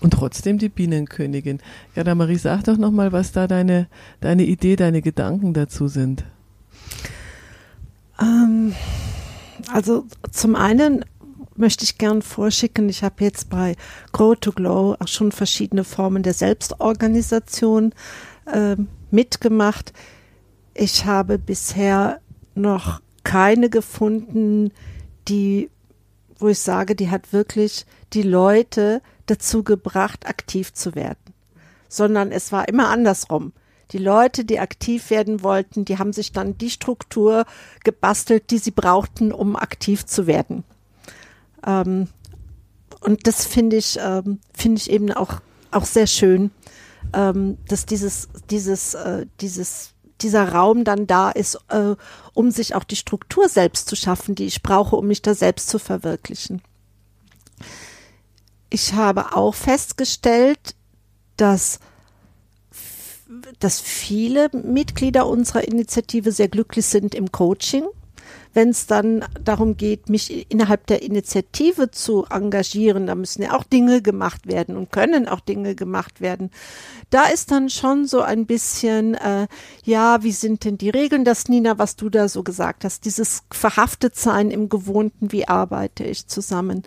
Und trotzdem die Bienenkönigin. Ja, da Marie, sag doch nochmal, was da deine, deine Idee, deine Gedanken dazu sind. Ähm, also zum einen möchte ich gern vorschicken, ich habe jetzt bei Grow to Glow auch schon verschiedene Formen der Selbstorganisation äh, mitgemacht. Ich habe bisher noch keine gefunden, die, wo ich sage, die hat wirklich die Leute dazu gebracht, aktiv zu werden, sondern es war immer andersrum. Die Leute, die aktiv werden wollten, die haben sich dann die Struktur gebastelt, die sie brauchten, um aktiv zu werden. Ähm, und das finde ich, ähm, finde ich eben auch, auch sehr schön, ähm, dass dieses, dieses, äh, dieses, dieser Raum dann da ist, äh, um sich auch die Struktur selbst zu schaffen, die ich brauche, um mich da selbst zu verwirklichen. Ich habe auch festgestellt, dass dass viele Mitglieder unserer Initiative sehr glücklich sind im Coaching, wenn es dann darum geht, mich innerhalb der Initiative zu engagieren, da müssen ja auch Dinge gemacht werden und können auch Dinge gemacht werden. Da ist dann schon so ein bisschen, äh, ja, wie sind denn die Regeln, das Nina, was du da so gesagt hast, dieses Verhaftetsein im Gewohnten, wie arbeite ich zusammen.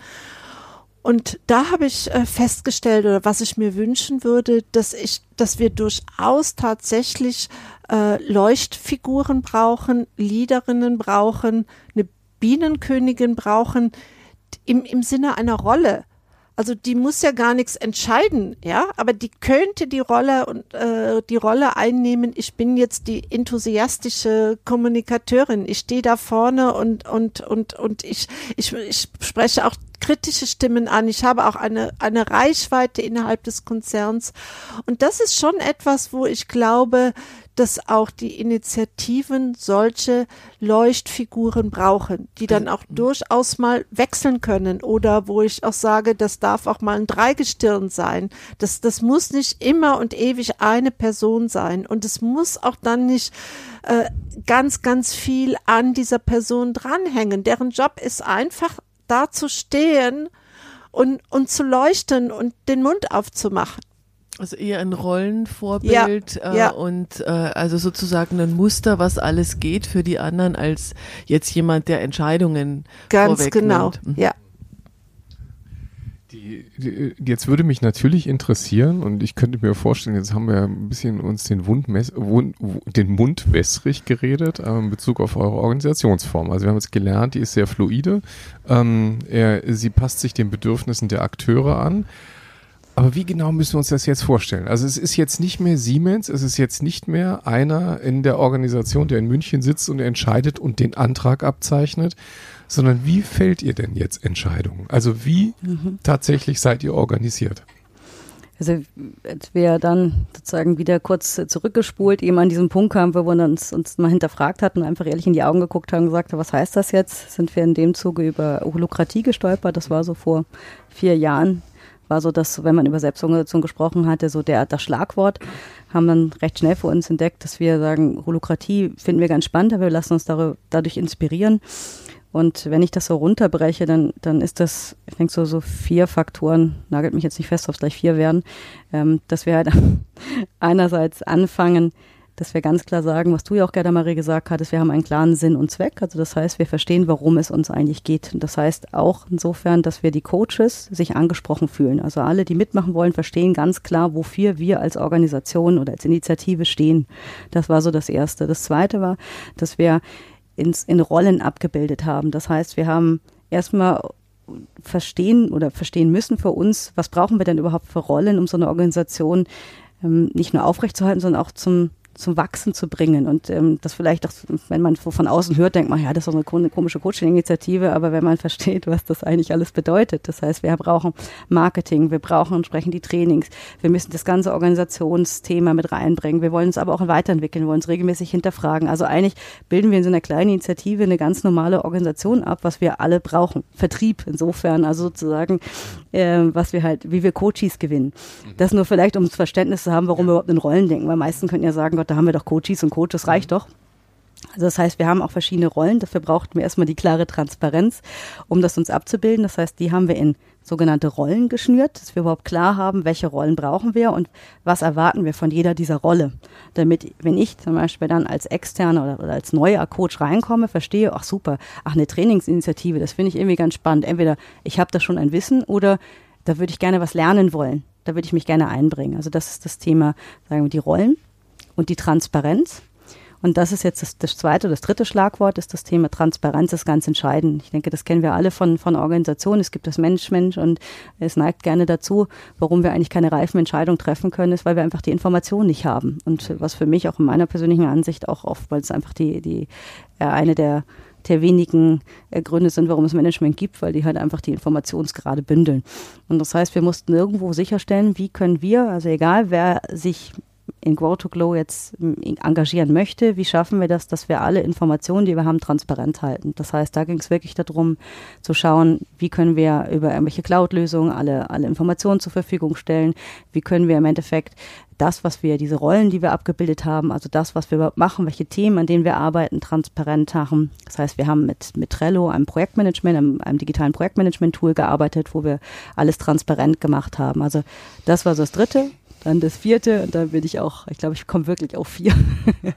Und da habe ich äh, festgestellt, oder was ich mir wünschen würde, dass ich, dass wir durchaus tatsächlich äh, Leuchtfiguren brauchen, Liederinnen brauchen, eine Bienenkönigin brauchen, im, im Sinne einer Rolle. Also die muss ja gar nichts entscheiden, ja, aber die könnte die Rolle und äh, die Rolle einnehmen. Ich bin jetzt die enthusiastische Kommunikateurin. Ich stehe da vorne und und und und ich ich, ich spreche auch kritische Stimmen an. Ich habe auch eine, eine Reichweite innerhalb des Konzerns. Und das ist schon etwas, wo ich glaube, dass auch die Initiativen solche Leuchtfiguren brauchen, die dann auch durchaus mal wechseln können oder wo ich auch sage, das darf auch mal ein Dreigestirn sein. Das, das muss nicht immer und ewig eine Person sein und es muss auch dann nicht äh, ganz, ganz viel an dieser Person dranhängen. Deren Job ist einfach da zu stehen und, und zu leuchten und den Mund aufzumachen. Also eher ein Rollenvorbild ja, äh, ja. und äh, also sozusagen ein Muster, was alles geht für die anderen, als jetzt jemand, der Entscheidungen Ganz genau, mhm. ja. Die, die, jetzt würde mich natürlich interessieren und ich könnte mir vorstellen, jetzt haben wir ein bisschen uns den, Wund, den Mund wässrig geredet äh, in Bezug auf eure Organisationsform. Also wir haben jetzt gelernt, die ist sehr fluide. Ähm, er, sie passt sich den Bedürfnissen der Akteure an. Aber wie genau müssen wir uns das jetzt vorstellen? Also es ist jetzt nicht mehr Siemens, es ist jetzt nicht mehr einer in der Organisation, der in München sitzt und entscheidet und den Antrag abzeichnet, sondern wie fällt ihr denn jetzt Entscheidungen? Also wie mhm. tatsächlich seid ihr organisiert? Also als wir dann sozusagen wieder kurz zurückgespult, eben an diesem Punkt kamen, wo wir uns, uns mal hinterfragt hatten, einfach ehrlich in die Augen geguckt haben und gesagt, was heißt das jetzt? Sind wir in dem Zuge über Holokratie gestolpert? Das war so vor vier Jahren, war so, dass wenn man über Selbstorganisation gesprochen hatte, so der das Schlagwort, haben dann recht schnell für uns entdeckt, dass wir sagen, Holokratie finden wir ganz spannend, aber wir lassen uns dadurch inspirieren und wenn ich das so runterbreche, dann, dann ist das, ich denke so, so vier Faktoren, nagelt mich jetzt nicht fest, ob es gleich vier werden, ähm, dass wir halt einerseits anfangen, dass wir ganz klar sagen, was du ja auch gerne Marie gesagt hattest, wir haben einen klaren Sinn und Zweck. Also das heißt, wir verstehen, warum es uns eigentlich geht. Und das heißt auch insofern, dass wir die Coaches sich angesprochen fühlen. Also alle, die mitmachen wollen, verstehen ganz klar, wofür wir als Organisation oder als Initiative stehen. Das war so das Erste. Das Zweite war, dass wir ins, in Rollen abgebildet haben. Das heißt, wir haben erstmal verstehen oder verstehen müssen für uns, was brauchen wir denn überhaupt für Rollen, um so eine Organisation ähm, nicht nur aufrechtzuerhalten, sondern auch zum zum Wachsen zu bringen. Und ähm, das vielleicht auch, wenn man von außen hört, denkt man, ja, das ist doch eine komische Coaching-Initiative, aber wenn man versteht, was das eigentlich alles bedeutet, das heißt, wir brauchen Marketing, wir brauchen entsprechend die Trainings, wir müssen das ganze Organisationsthema mit reinbringen, wir wollen uns aber auch weiterentwickeln, wir wollen uns regelmäßig hinterfragen. Also eigentlich bilden wir in so einer kleinen Initiative eine ganz normale Organisation ab, was wir alle brauchen. Vertrieb insofern, also sozusagen, äh, was wir halt, wie wir Coaches gewinnen. Das nur vielleicht, um das Verständnis zu haben, warum wir überhaupt in Rollen denken, weil meisten könnten ja sagen, Gott, da haben wir doch Coaches und Coaches, reicht doch. Also das heißt, wir haben auch verschiedene Rollen. Dafür brauchten wir erstmal die klare Transparenz, um das uns abzubilden. Das heißt, die haben wir in sogenannte Rollen geschnürt, dass wir überhaupt klar haben, welche Rollen brauchen wir und was erwarten wir von jeder dieser Rolle. Damit, wenn ich zum Beispiel dann als externer oder, oder als neuer Coach reinkomme, verstehe, ach super, ach eine Trainingsinitiative, das finde ich irgendwie ganz spannend. Entweder ich habe da schon ein Wissen oder da würde ich gerne was lernen wollen. Da würde ich mich gerne einbringen. Also das ist das Thema, sagen wir, die Rollen und die Transparenz. Und das ist jetzt das, das zweite, das dritte Schlagwort, ist das Thema Transparenz ist ganz entscheidend. Ich denke, das kennen wir alle von, von Organisationen. Es gibt das Mensch-Mensch und es neigt gerne dazu, warum wir eigentlich keine reifen Entscheidungen treffen können, ist, weil wir einfach die Information nicht haben. Und was für mich auch in meiner persönlichen Ansicht auch oftmals einfach die, die, äh, eine der, der wenigen äh, Gründe sind, warum es Management gibt, weil die halt einfach die Informationsgrade bündeln. Und das heißt, wir mussten irgendwo sicherstellen, wie können wir, also egal wer sich in Grow to Glow jetzt engagieren möchte, wie schaffen wir das, dass wir alle Informationen, die wir haben, transparent halten. Das heißt, da ging es wirklich darum zu schauen, wie können wir über irgendwelche Cloud-Lösungen alle, alle Informationen zur Verfügung stellen, wie können wir im Endeffekt das, was wir, diese Rollen, die wir abgebildet haben, also das, was wir überhaupt machen, welche Themen, an denen wir arbeiten, transparent machen. Das heißt, wir haben mit, mit Trello, einem Projektmanagement, einem, einem digitalen Projektmanagement-Tool gearbeitet, wo wir alles transparent gemacht haben. Also das war so das Dritte. Dann das vierte, und da bin ich auch, ich glaube, ich komme wirklich auf vier,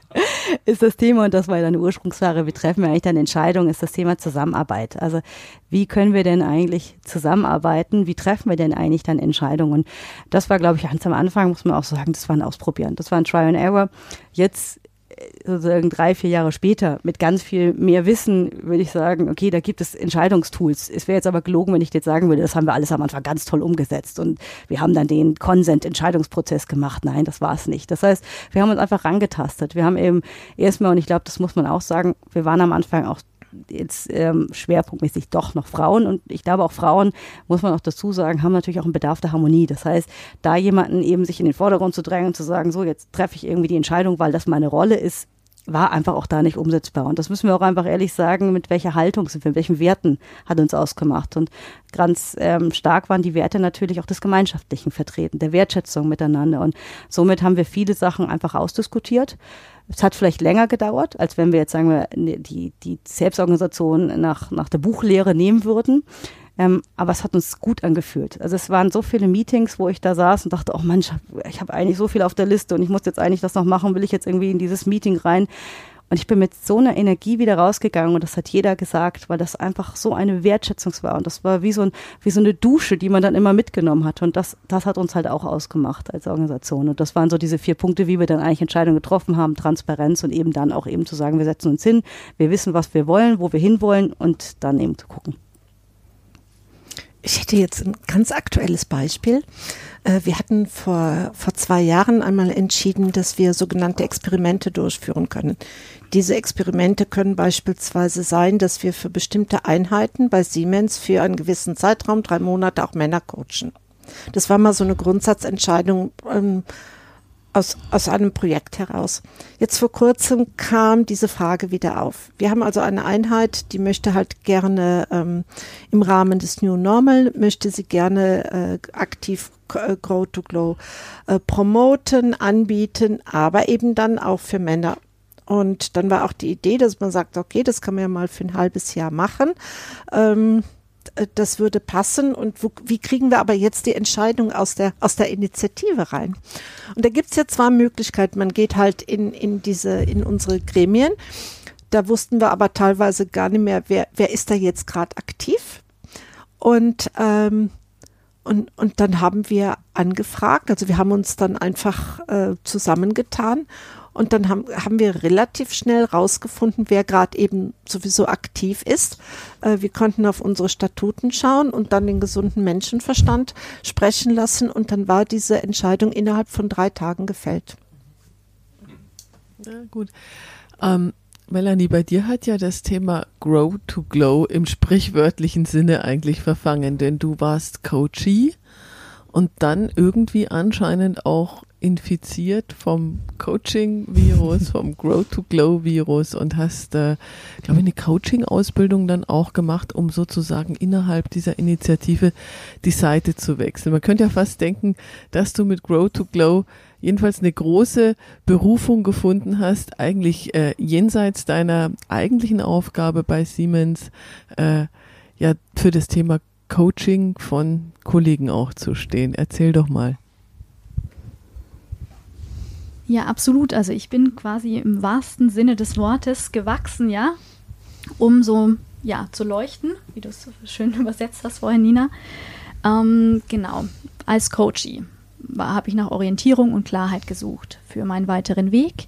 ist das Thema, und das war deine Ursprungsfrage, wie treffen wir eigentlich dann Entscheidungen, ist das Thema Zusammenarbeit. Also wie können wir denn eigentlich zusammenarbeiten? Wie treffen wir denn eigentlich dann Entscheidungen? Und das war, glaube ich, ganz am Anfang, muss man auch sagen, das war ein Ausprobieren. Das war ein Try and Error. Jetzt sozusagen drei, vier Jahre später mit ganz viel mehr Wissen würde ich sagen, okay, da gibt es Entscheidungstools. Es wäre jetzt aber gelogen, wenn ich jetzt sagen würde, das haben wir alles am Anfang ganz toll umgesetzt und wir haben dann den Consent-Entscheidungsprozess gemacht. Nein, das war es nicht. Das heißt, wir haben uns einfach rangetastet. Wir haben eben erstmal, und ich glaube, das muss man auch sagen, wir waren am Anfang auch jetzt ähm, schwerpunktmäßig doch noch Frauen. Und ich glaube, auch Frauen, muss man auch dazu sagen, haben natürlich auch einen Bedarf der Harmonie. Das heißt, da jemanden eben sich in den Vordergrund zu drängen und zu sagen, so, jetzt treffe ich irgendwie die Entscheidung, weil das meine Rolle ist, war einfach auch da nicht umsetzbar. Und das müssen wir auch einfach ehrlich sagen, mit welcher Haltung sind wir, mit welchen Werten hat uns ausgemacht. Und ganz ähm, stark waren die Werte natürlich auch des Gemeinschaftlichen vertreten, der Wertschätzung miteinander. Und somit haben wir viele Sachen einfach ausdiskutiert. Es hat vielleicht länger gedauert, als wenn wir jetzt sagen wir die, die Selbstorganisation nach, nach der Buchlehre nehmen würden. Ähm, aber es hat uns gut angefühlt. Also es waren so viele Meetings, wo ich da saß und dachte, oh Mensch, ich habe eigentlich so viel auf der Liste und ich muss jetzt eigentlich das noch machen, will ich jetzt irgendwie in dieses Meeting rein. Und ich bin mit so einer Energie wieder rausgegangen und das hat jeder gesagt, weil das einfach so eine Wertschätzung war. Und das war wie so, ein, wie so eine Dusche, die man dann immer mitgenommen hat. Und das, das hat uns halt auch ausgemacht als Organisation. Und das waren so diese vier Punkte, wie wir dann eigentlich Entscheidungen getroffen haben, Transparenz und eben dann auch eben zu sagen, wir setzen uns hin, wir wissen, was wir wollen, wo wir hinwollen und dann eben zu gucken. Ich hätte jetzt ein ganz aktuelles Beispiel. Äh, wir hatten vor, vor zwei Jahren einmal entschieden, dass wir sogenannte Experimente durchführen können. Diese Experimente können beispielsweise sein, dass wir für bestimmte Einheiten bei Siemens für einen gewissen Zeitraum, drei Monate, auch Männer coachen. Das war mal so eine Grundsatzentscheidung, ähm, aus, aus einem Projekt heraus. Jetzt vor kurzem kam diese Frage wieder auf. Wir haben also eine Einheit, die möchte halt gerne ähm, im Rahmen des New Normal, möchte sie gerne äh, aktiv äh, Grow to Glow äh, promoten, anbieten, aber eben dann auch für Männer. Und dann war auch die Idee, dass man sagt, okay, das kann man ja mal für ein halbes Jahr machen. Ähm, äh, das würde passen und wo, wie kriegen wir aber jetzt die Entscheidung aus der, aus der Initiative rein? Und da gibt's ja zwei Möglichkeiten. Man geht halt in, in diese, in unsere Gremien. Da wussten wir aber teilweise gar nicht mehr, wer, wer ist da jetzt gerade aktiv. Und, ähm, und, und dann haben wir angefragt, also wir haben uns dann einfach äh, zusammengetan und dann haben, haben wir relativ schnell rausgefunden, wer gerade eben sowieso aktiv ist. Äh, wir konnten auf unsere Statuten schauen und dann den gesunden Menschenverstand sprechen lassen. Und dann war diese Entscheidung innerhalb von drei Tagen gefällt. Ja, gut. Ähm, Melanie, bei dir hat ja das Thema Grow to Glow im sprichwörtlichen Sinne eigentlich verfangen, denn du warst Coachee und dann irgendwie anscheinend auch infiziert vom Coaching-Virus, vom Grow-to-Glow-Virus und hast, äh, glaube ich, eine Coaching-Ausbildung dann auch gemacht, um sozusagen innerhalb dieser Initiative die Seite zu wechseln. Man könnte ja fast denken, dass du mit Grow-to-Glow jedenfalls eine große Berufung gefunden hast, eigentlich äh, jenseits deiner eigentlichen Aufgabe bei Siemens, äh, ja, für das Thema Coaching von Kollegen auch zu stehen. Erzähl doch mal. Ja, absolut. Also ich bin quasi im wahrsten Sinne des Wortes gewachsen, ja, um so ja zu leuchten, wie du es schön übersetzt hast vorhin, Nina. Ähm, genau, als Coachie habe ich nach Orientierung und Klarheit gesucht für meinen weiteren Weg.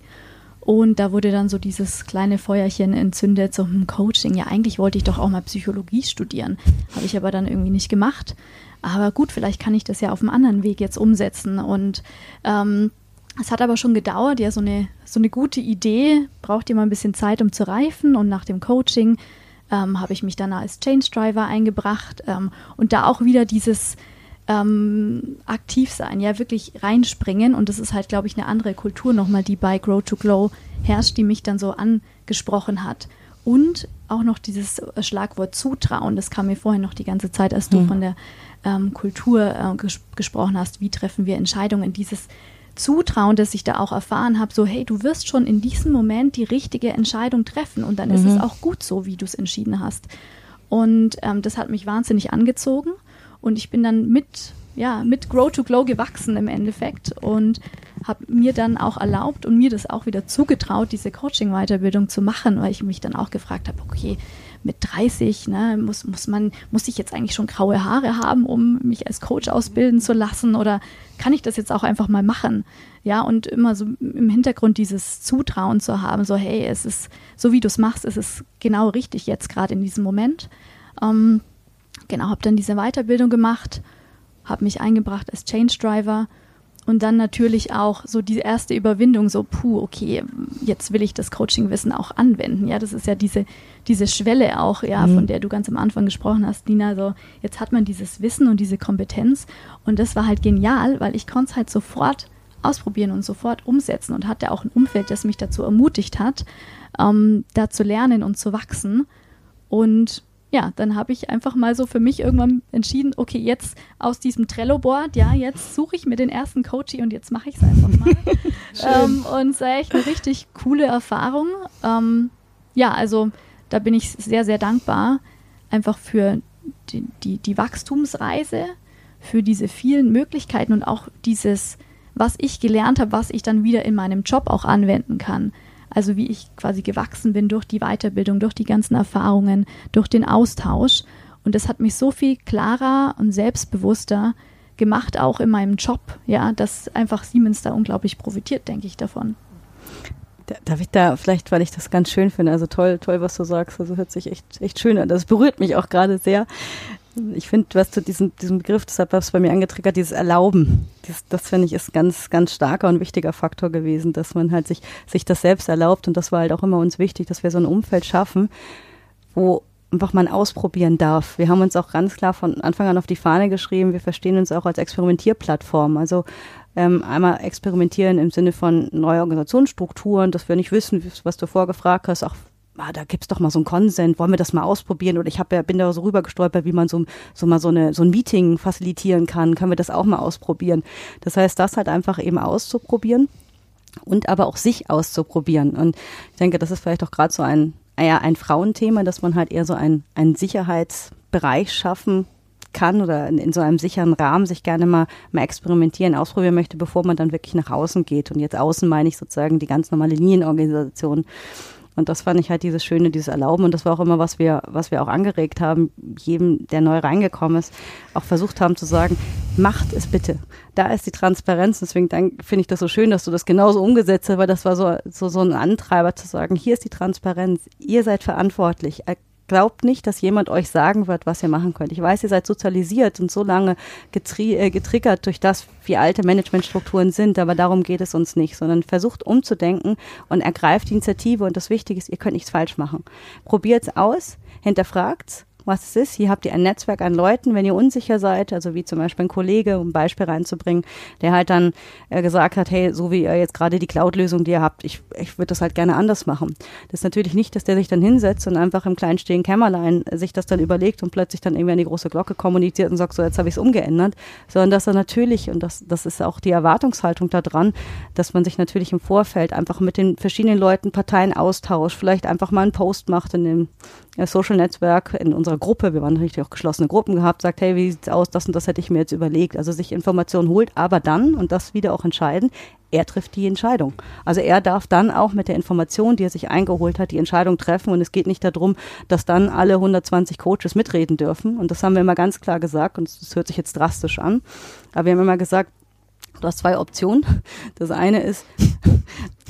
Und da wurde dann so dieses kleine Feuerchen entzündet, so hm, Coaching. Ja, eigentlich wollte ich doch auch mal Psychologie studieren. Habe ich aber dann irgendwie nicht gemacht. Aber gut, vielleicht kann ich das ja auf einem anderen Weg jetzt umsetzen. Und ähm, es hat aber schon gedauert, ja, so eine, so eine gute Idee braucht immer ein bisschen Zeit, um zu reifen. Und nach dem Coaching ähm, habe ich mich dann als Change Driver eingebracht ähm, und da auch wieder dieses ähm, aktiv sein, ja, wirklich reinspringen. Und das ist halt, glaube ich, eine andere Kultur nochmal, die bei Grow to Glow herrscht, die mich dann so angesprochen hat. Und auch noch dieses Schlagwort Zutrauen, das kam mir vorhin noch die ganze Zeit, als du mhm. von der ähm, Kultur äh, ges gesprochen hast, wie treffen wir Entscheidungen, dieses Zutrauen, das ich da auch erfahren habe, so hey, du wirst schon in diesem Moment die richtige Entscheidung treffen und dann mhm. ist es mhm. auch gut so, wie du es entschieden hast. Und ähm, das hat mich wahnsinnig angezogen und ich bin dann mit, ja, mit Grow to Glow gewachsen im Endeffekt und habe mir dann auch erlaubt und mir das auch wieder zugetraut, diese Coaching-Weiterbildung zu machen, weil ich mich dann auch gefragt habe, okay, mit 30, ne, muss, muss man, muss ich jetzt eigentlich schon graue Haare haben, um mich als Coach ausbilden zu lassen oder kann ich das jetzt auch einfach mal machen? Ja, und immer so im Hintergrund dieses Zutrauen zu haben, so hey, es ist, so wie du es machst, es ist genau richtig jetzt gerade in diesem Moment. Ähm, genau, habe dann diese Weiterbildung gemacht, habe mich eingebracht als Change Driver und dann natürlich auch so die erste Überwindung, so, puh, okay, jetzt will ich das Coaching-Wissen auch anwenden. Ja, das ist ja diese, diese Schwelle auch, ja, mhm. von der du ganz am Anfang gesprochen hast, Nina. So, jetzt hat man dieses Wissen und diese Kompetenz. Und das war halt genial, weil ich konnte es halt sofort ausprobieren und sofort umsetzen und hatte auch ein Umfeld, das mich dazu ermutigt hat, ähm, da zu lernen und zu wachsen. Und ja, dann habe ich einfach mal so für mich irgendwann entschieden, okay, jetzt aus diesem Trello-Board, ja, jetzt suche ich mir den ersten Coachy und jetzt mache ich es einfach mal. ähm, und es war echt eine richtig coole Erfahrung. Ähm, ja, also da bin ich sehr, sehr dankbar, einfach für die, die, die Wachstumsreise, für diese vielen Möglichkeiten und auch dieses, was ich gelernt habe, was ich dann wieder in meinem Job auch anwenden kann. Also wie ich quasi gewachsen bin durch die Weiterbildung, durch die ganzen Erfahrungen, durch den Austausch. Und das hat mich so viel klarer und selbstbewusster gemacht, auch in meinem Job, ja, dass einfach Siemens da unglaublich profitiert, denke ich davon. Darf ich da vielleicht, weil ich das ganz schön finde, also toll, toll, was du sagst, also hört sich echt, echt schön an. Das berührt mich auch gerade sehr ich finde, was zu diesem, diesem Begriff, deshalb war es bei mir angetriggert, dieses Erlauben. Das, das finde ich ist ganz, ganz starker und wichtiger Faktor gewesen, dass man halt sich, sich das selbst erlaubt. Und das war halt auch immer uns wichtig, dass wir so ein Umfeld schaffen, wo einfach man ausprobieren darf. Wir haben uns auch ganz klar von Anfang an auf die Fahne geschrieben, wir verstehen uns auch als Experimentierplattform. Also ähm, einmal experimentieren im Sinne von neue Organisationsstrukturen, dass wir nicht wissen, was du vorgefragt hast, auch ah, da gibt's doch mal so einen Konsent, wollen wir das mal ausprobieren? Oder ich hab ja, bin da so rübergestolpert, wie man so, so mal so, eine, so ein Meeting facilitieren kann. Können wir das auch mal ausprobieren? Das heißt, das halt einfach eben auszuprobieren und aber auch sich auszuprobieren. Und ich denke, das ist vielleicht auch gerade so ein, eher ein Frauenthema, dass man halt eher so ein, einen Sicherheitsbereich schaffen kann oder in, in, so einem sicheren Rahmen sich gerne mal, mal experimentieren, ausprobieren möchte, bevor man dann wirklich nach außen geht. Und jetzt außen meine ich sozusagen die ganz normale Linienorganisation. Und das fand ich halt dieses Schöne, dieses Erlauben. Und das war auch immer, was wir, was wir auch angeregt haben, jedem, der neu reingekommen ist, auch versucht haben zu sagen, macht es bitte. Da ist die Transparenz. Deswegen finde ich das so schön, dass du das genauso umgesetzt hast, weil das war so, so, so ein Antreiber zu sagen, hier ist die Transparenz. Ihr seid verantwortlich glaubt nicht, dass jemand euch sagen wird, was ihr machen könnt. Ich weiß, ihr seid sozialisiert und so lange äh, getriggert durch das, wie alte Managementstrukturen sind, aber darum geht es uns nicht, sondern versucht umzudenken und ergreift die Initiative und das Wichtige ist, ihr könnt nichts falsch machen. Probiert's aus, hinterfragt's was es ist. Hier habt ihr ein Netzwerk an Leuten, wenn ihr unsicher seid, also wie zum Beispiel ein Kollege, um ein Beispiel reinzubringen, der halt dann äh, gesagt hat, hey, so wie ihr jetzt gerade die Cloud-Lösung, die ihr habt, ich, ich würde das halt gerne anders machen. Das ist natürlich nicht, dass der sich dann hinsetzt und einfach im kleinen stillen Kämmerlein sich das dann überlegt und plötzlich dann irgendwie an die große Glocke kommuniziert und sagt, so jetzt habe ich es umgeändert, sondern dass er natürlich, und das, das ist auch die Erwartungshaltung da dran, dass man sich natürlich im Vorfeld einfach mit den verschiedenen Leuten, Parteien austauscht, vielleicht einfach mal einen Post macht in dem Social Netzwerk in unserer Gruppe, wir waren natürlich auch geschlossene Gruppen gehabt, sagt, hey, wie sieht's aus, das und das hätte ich mir jetzt überlegt. Also sich Informationen holt, aber dann, und das wieder auch entscheiden, er trifft die Entscheidung. Also er darf dann auch mit der Information, die er sich eingeholt hat, die Entscheidung treffen. Und es geht nicht darum, dass dann alle 120 Coaches mitreden dürfen. Und das haben wir immer ganz klar gesagt. Und das hört sich jetzt drastisch an. Aber wir haben immer gesagt, du hast zwei Optionen. Das eine ist,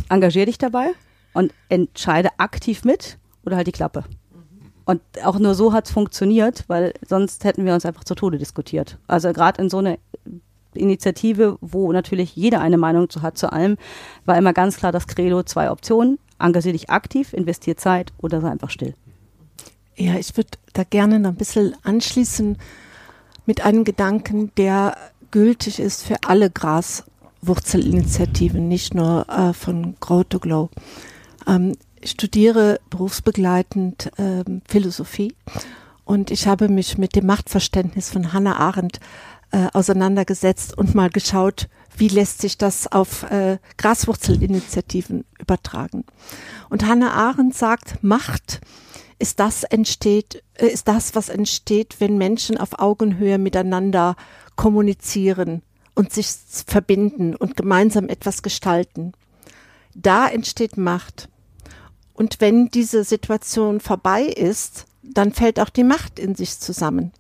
engagier dich dabei und entscheide aktiv mit oder halt die Klappe. Und auch nur so hat es funktioniert, weil sonst hätten wir uns einfach zu Tode diskutiert. Also gerade in so einer Initiative, wo natürlich jeder eine Meinung zu hat zu allem, war immer ganz klar das Credo, zwei Optionen. Engagier dich aktiv, investier Zeit oder sei einfach still. Ja, ich würde da gerne noch ein bisschen anschließen. mit einem Gedanken, der gültig ist für alle Graswurzelinitiativen, nicht nur äh, von Grow to Glow. Ähm, studiere berufsbegleitend ähm, Philosophie und ich habe mich mit dem Machtverständnis von Hannah Arendt äh, auseinandergesetzt und mal geschaut, wie lässt sich das auf äh, Graswurzelinitiativen übertragen. Und Hannah Arendt sagt, Macht ist das entsteht, äh, ist das, was entsteht, wenn Menschen auf Augenhöhe miteinander kommunizieren und sich verbinden und gemeinsam etwas gestalten. Da entsteht Macht. Und wenn diese Situation vorbei ist, dann fällt auch die Macht in sich zusammen.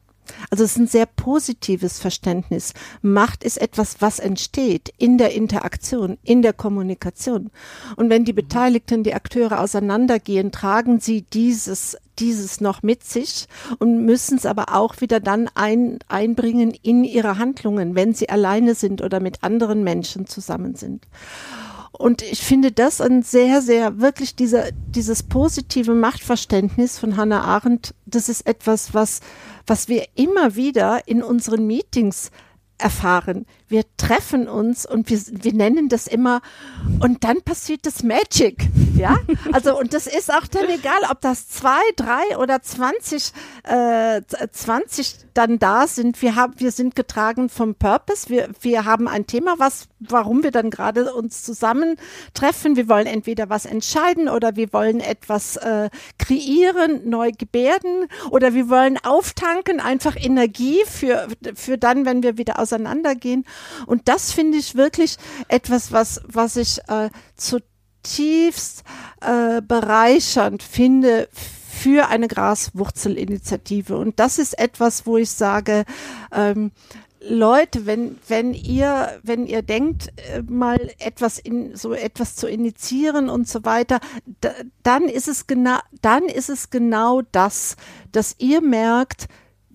Also es ist ein sehr positives Verständnis. Macht ist etwas, was entsteht in der Interaktion, in der Kommunikation. Und wenn die Beteiligten, die Akteure auseinandergehen, tragen sie dieses, dieses noch mit sich und müssen es aber auch wieder dann ein, einbringen in ihre Handlungen, wenn sie alleine sind oder mit anderen Menschen zusammen sind. Und ich finde das ein sehr, sehr, wirklich dieser, dieses positive Machtverständnis von Hannah Arendt, das ist etwas, was, was wir immer wieder in unseren Meetings erfahren. Wir treffen uns und wir, wir nennen das immer und dann passiert das Magic. Ja, also und das ist auch dann egal, ob das zwei, drei oder zwanzig, äh, zwanzig dann da sind. Wir haben, wir sind getragen vom Purpose. Wir, wir haben ein Thema, was, warum wir dann gerade uns zusammentreffen. Wir wollen entweder was entscheiden oder wir wollen etwas äh, kreieren, neu gebärden oder wir wollen auftanken, einfach Energie für, für dann, wenn wir wieder auseinandergehen. Und das finde ich wirklich etwas, was, was ich äh, zutiefst äh, bereichernd finde für eine Graswurzelinitiative. Und das ist etwas, wo ich sage, ähm, Leute, wenn, wenn ihr, wenn ihr denkt, äh, mal etwas in, so etwas zu initiieren und so weiter, da, dann ist es genau, dann ist es genau das, dass ihr merkt,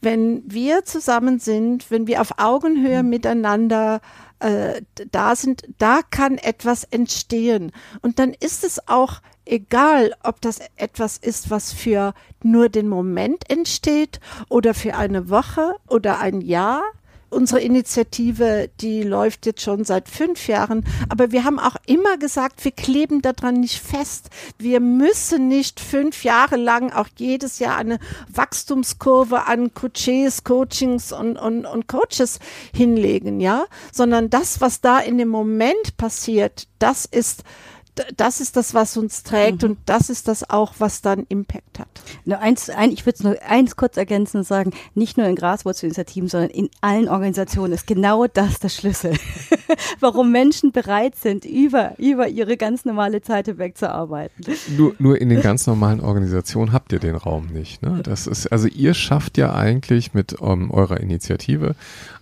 wenn wir zusammen sind, wenn wir auf Augenhöhe mhm. miteinander äh, da sind, da kann etwas entstehen. Und dann ist es auch egal, ob das etwas ist, was für nur den Moment entsteht oder für eine Woche oder ein Jahr unsere Initiative, die läuft jetzt schon seit fünf Jahren, aber wir haben auch immer gesagt, wir kleben daran nicht fest. Wir müssen nicht fünf Jahre lang auch jedes Jahr eine Wachstumskurve an Coaches, Coachings und, und, und Coaches hinlegen, ja, sondern das, was da in dem Moment passiert, das ist das ist das, was uns trägt mhm. und das ist das auch, was dann Impact hat. Nur eins, ein, ich würde es nur eins kurz ergänzen und sagen, nicht nur in Graswurzelinitiativen, sondern in allen Organisationen ist genau das der Schlüssel. Warum Menschen bereit sind, über, über ihre ganz normale Zeit hinweg zu arbeiten. Nur, nur in den ganz normalen Organisationen habt ihr den Raum nicht. Ne? Das ist, also ihr schafft ja eigentlich mit um, ähm, eurer Initiative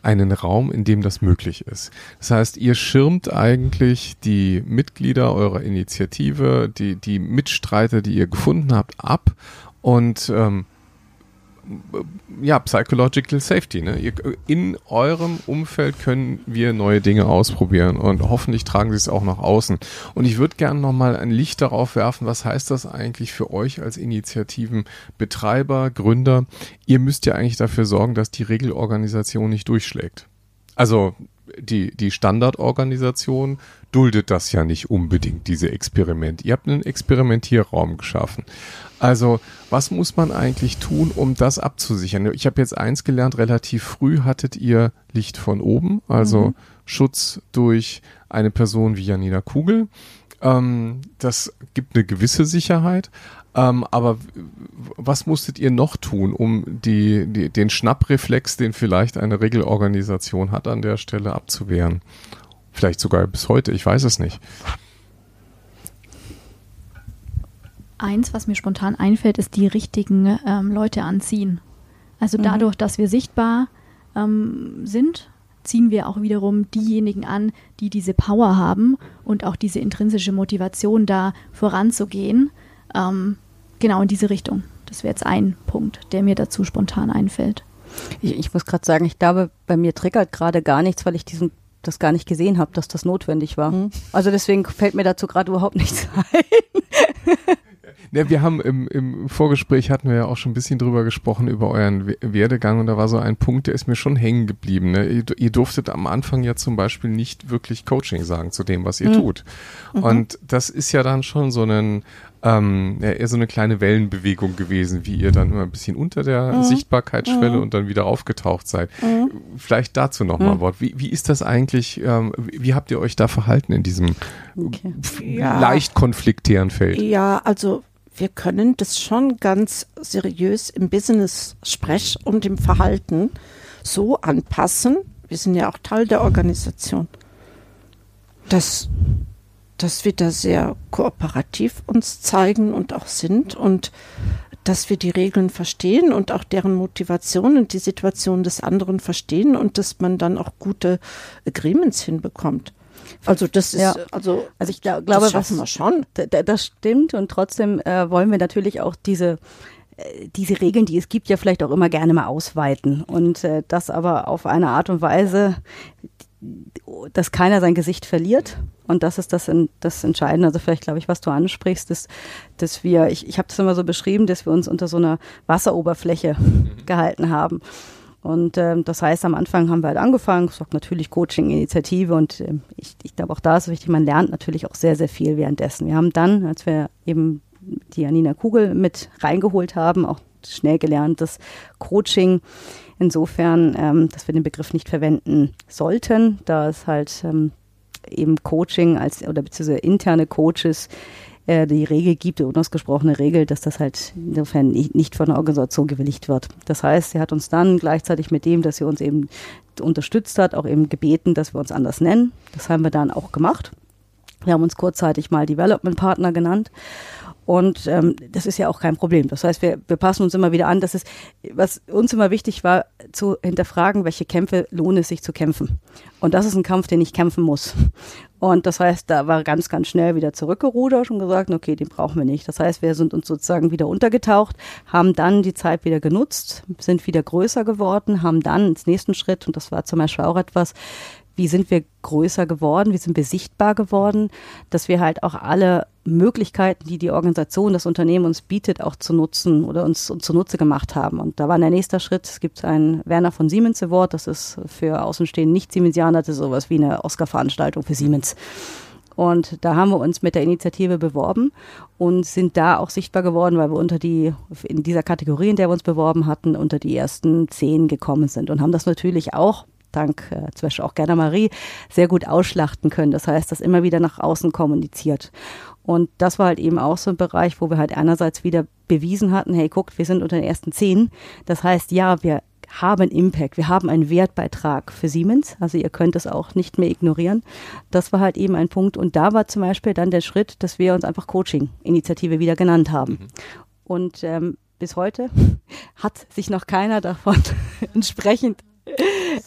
einen Raum, in dem das möglich ist. Das heißt, ihr schirmt eigentlich die Mitglieder eurer Initiative, die, die Mitstreiter, die ihr gefunden habt, ab und ähm, ja, Psychological Safety. Ne? Ihr, in eurem Umfeld können wir neue Dinge ausprobieren und hoffentlich tragen sie es auch nach außen. Und ich würde gerne nochmal ein Licht darauf werfen, was heißt das eigentlich für euch als Initiativenbetreiber, Gründer? Ihr müsst ja eigentlich dafür sorgen, dass die Regelorganisation nicht durchschlägt. Also die, die Standardorganisation duldet das ja nicht unbedingt, diese Experiment. Ihr habt einen Experimentierraum geschaffen. Also, was muss man eigentlich tun, um das abzusichern? Ich habe jetzt eins gelernt, relativ früh hattet ihr Licht von oben, also mhm. Schutz durch eine Person wie Janina Kugel. Ähm, das gibt eine gewisse Sicherheit. Ähm, aber was musstet ihr noch tun, um die, die, den Schnappreflex, den vielleicht eine Regelorganisation hat, an der Stelle abzuwehren? Vielleicht sogar bis heute, ich weiß es nicht. Eins, was mir spontan einfällt, ist die richtigen ähm, Leute anziehen. Also mhm. dadurch, dass wir sichtbar ähm, sind, ziehen wir auch wiederum diejenigen an, die diese Power haben und auch diese intrinsische Motivation, da voranzugehen. Ähm, genau in diese Richtung. Das wäre jetzt ein Punkt, der mir dazu spontan einfällt. Ich, ich muss gerade sagen, ich glaube, bei mir triggert gerade gar nichts, weil ich diesen das gar nicht gesehen habe, dass das notwendig war. Mhm. Also deswegen fällt mir dazu gerade überhaupt nichts ein. Ja, wir haben im, im Vorgespräch hatten wir ja auch schon ein bisschen drüber gesprochen, über euren Werdegang und da war so ein Punkt, der ist mir schon hängen geblieben. Ne? Ihr, ihr, durftet am Anfang ja zum Beispiel nicht wirklich Coaching sagen zu dem, was ihr mhm. tut. Mhm. Und das ist ja dann schon so ein, ähm, ja, eher so eine kleine Wellenbewegung gewesen, wie ihr dann immer ein bisschen unter der mhm. Sichtbarkeitsschwelle mhm. und dann wieder aufgetaucht seid. Mhm. Vielleicht dazu noch mal ein Wort. Wie, wie ist das eigentlich, ähm, wie habt ihr euch da verhalten in diesem okay. ja. leicht konfliktären Feld? Ja, also wir können das schon ganz seriös im Business-Sprech und im Verhalten so anpassen. Wir sind ja auch Teil der Organisation. dass dass wir da sehr kooperativ uns zeigen und auch sind und dass wir die Regeln verstehen und auch deren Motivation und die Situation des anderen verstehen und dass man dann auch gute Agreements hinbekommt. Also das ist, ja. also, also ich glaub, glaube, das schaffen was, wir schon. Das stimmt und trotzdem äh, wollen wir natürlich auch diese äh, diese Regeln, die es gibt, ja vielleicht auch immer gerne mal ausweiten und äh, das aber auf eine Art und Weise, dass keiner sein Gesicht verliert. Und das ist das, das Entscheidende. Also vielleicht glaube ich, was du ansprichst, ist, dass wir, ich, ich habe das immer so beschrieben, dass wir uns unter so einer Wasseroberfläche mhm. gehalten haben. Und ähm, das heißt, am Anfang haben wir halt angefangen, gesagt, natürlich Coaching-Initiative und ähm, ich, ich glaube auch da ist wichtig, man lernt natürlich auch sehr, sehr viel währenddessen. Wir haben dann, als wir eben die Janina Kugel mit reingeholt haben, auch schnell gelernt, dass Coaching Insofern, ähm, dass wir den Begriff nicht verwenden sollten, da es halt ähm, eben Coaching als oder beziehungsweise interne Coaches äh, die Regel gibt, die unausgesprochene Regel, dass das halt insofern nicht, nicht von der Organisation gewilligt wird. Das heißt, sie hat uns dann gleichzeitig mit dem, dass sie uns eben unterstützt hat, auch eben gebeten, dass wir uns anders nennen. Das haben wir dann auch gemacht. Wir haben uns kurzzeitig mal Development Partner genannt und ähm, das ist ja auch kein Problem. Das heißt, wir, wir passen uns immer wieder an. Das ist, was uns immer wichtig war, zu hinterfragen, welche Kämpfe lohnt es sich zu kämpfen. Und das ist ein Kampf, den ich kämpfen muss. Und das heißt, da war ganz, ganz schnell wieder zurückgerudert und gesagt, okay, den brauchen wir nicht. Das heißt, wir sind uns sozusagen wieder untergetaucht, haben dann die Zeit wieder genutzt, sind wieder größer geworden, haben dann ins nächsten Schritt, und das war zum Beispiel auch etwas, wie sind wir größer geworden, wie sind wir sichtbar geworden, dass wir halt auch alle Möglichkeiten, die die Organisation, das Unternehmen uns bietet, auch zu nutzen oder uns, uns zunutze gemacht haben. Und da war der nächste Schritt, es gibt ein Werner von Siemens Award, das ist für Außenstehende nicht Siemensianer, das ist sowas wie eine Oscar-Veranstaltung für Siemens. Und da haben wir uns mit der Initiative beworben und sind da auch sichtbar geworden, weil wir unter die, in dieser Kategorie, in der wir uns beworben hatten, unter die ersten zehn gekommen sind und haben das natürlich auch dank äh, zum Beispiel auch Gerda Marie, sehr gut ausschlachten können. Das heißt, das immer wieder nach außen kommuniziert. Und das war halt eben auch so ein Bereich, wo wir halt einerseits wieder bewiesen hatten, hey, guckt, wir sind unter den ersten zehn. Das heißt, ja, wir haben Impact, wir haben einen Wertbeitrag für Siemens, also ihr könnt es auch nicht mehr ignorieren. Das war halt eben ein Punkt und da war zum Beispiel dann der Schritt, dass wir uns einfach Coaching-Initiative wieder genannt haben. Mhm. Und ähm, bis heute hat sich noch keiner davon entsprechend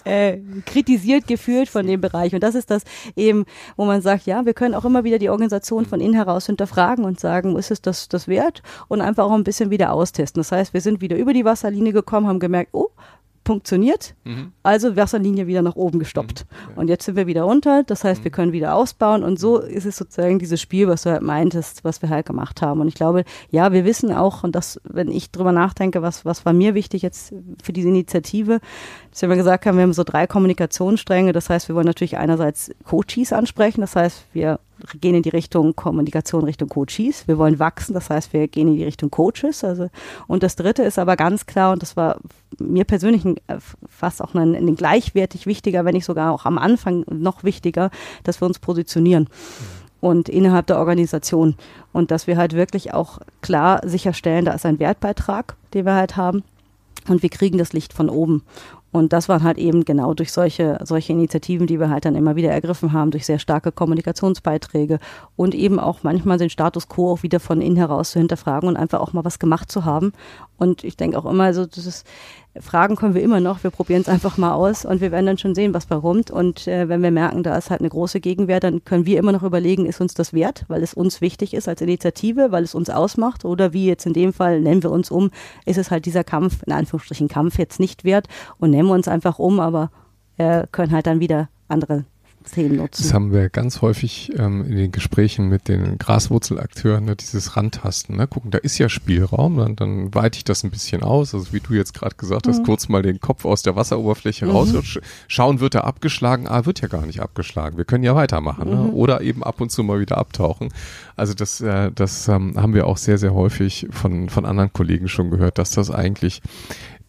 äh, kritisiert gefühlt von dem Bereich. Und das ist das eben, wo man sagt, ja, wir können auch immer wieder die Organisation von innen heraus hinterfragen und sagen, ist es das, das wert? Und einfach auch ein bisschen wieder austesten. Das heißt, wir sind wieder über die Wasserlinie gekommen, haben gemerkt, oh, funktioniert. Mhm. Also Wasserlinie wieder nach oben gestoppt. Mhm. Ja. Und jetzt sind wir wieder runter. Das heißt, mhm. wir können wieder ausbauen. Und so ist es sozusagen dieses Spiel, was du halt meintest, was wir halt gemacht haben. Und ich glaube, ja, wir wissen auch, und das, wenn ich drüber nachdenke, was, was war mir wichtig jetzt für diese Initiative, dass wir gesagt haben, wir haben so drei Kommunikationsstränge. Das heißt, wir wollen natürlich einerseits Coaches ansprechen. Das heißt, wir gehen in die Richtung Kommunikation Richtung Coaches. Wir wollen wachsen, das heißt, wir gehen in die Richtung Coaches. Also, und das dritte ist aber ganz klar, und das war mir persönlich äh, fast auch ein, ein gleichwertig wichtiger, wenn nicht sogar auch am Anfang noch wichtiger, dass wir uns positionieren. Und innerhalb der Organisation. Und dass wir halt wirklich auch klar sicherstellen, da ist ein Wertbeitrag, den wir halt haben. Und wir kriegen das Licht von oben. Und das waren halt eben genau durch solche, solche Initiativen, die wir halt dann immer wieder ergriffen haben, durch sehr starke Kommunikationsbeiträge und eben auch manchmal den Status quo auch wieder von innen heraus zu hinterfragen und einfach auch mal was gemacht zu haben. Und ich denke auch immer, so, das ist, Fragen können wir immer noch. Wir probieren es einfach mal aus und wir werden dann schon sehen, was bei rummt. Und äh, wenn wir merken, da ist halt eine große Gegenwehr, dann können wir immer noch überlegen, ist uns das wert, weil es uns wichtig ist als Initiative, weil es uns ausmacht oder wie jetzt in dem Fall nennen wir uns um, ist es halt dieser Kampf, in Anführungsstrichen Kampf jetzt nicht wert und nennen wir uns einfach um, aber äh, können halt dann wieder andere Themen nutzen. Das haben wir ganz häufig ähm, in den Gesprächen mit den Graswurzelakteuren, ne, dieses Rantasten. Ne? Gucken, da ist ja Spielraum, dann, dann weite ich das ein bisschen aus. Also wie du jetzt gerade gesagt hast, mhm. kurz mal den Kopf aus der Wasseroberfläche mhm. raus. Schauen, wird er abgeschlagen? Ah, wird ja gar nicht abgeschlagen. Wir können ja weitermachen. Ne? Mhm. Ne? Oder eben ab und zu mal wieder abtauchen. Also das, äh, das ähm, haben wir auch sehr, sehr häufig von, von anderen Kollegen schon gehört, dass das eigentlich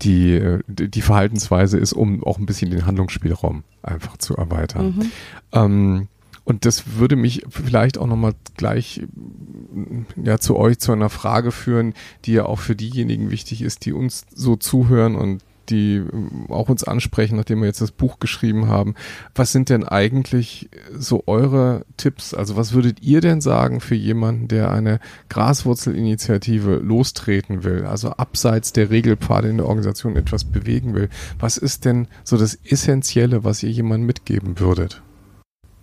die, äh, die Verhaltensweise ist, um auch ein bisschen den Handlungsspielraum einfach zu erweitern. Mhm. Ähm, und das würde mich vielleicht auch nochmal gleich ja, zu euch zu einer Frage führen, die ja auch für diejenigen wichtig ist, die uns so zuhören und die ähm, auch uns ansprechen, nachdem wir jetzt das Buch geschrieben haben. Was sind denn eigentlich so eure Tipps? Also was würdet ihr denn sagen für jemanden, der eine Graswurzelinitiative lostreten will, also abseits der Regelpfade in der Organisation etwas bewegen will? Was ist denn so das Essentielle, was ihr jemandem mitgeben würdet?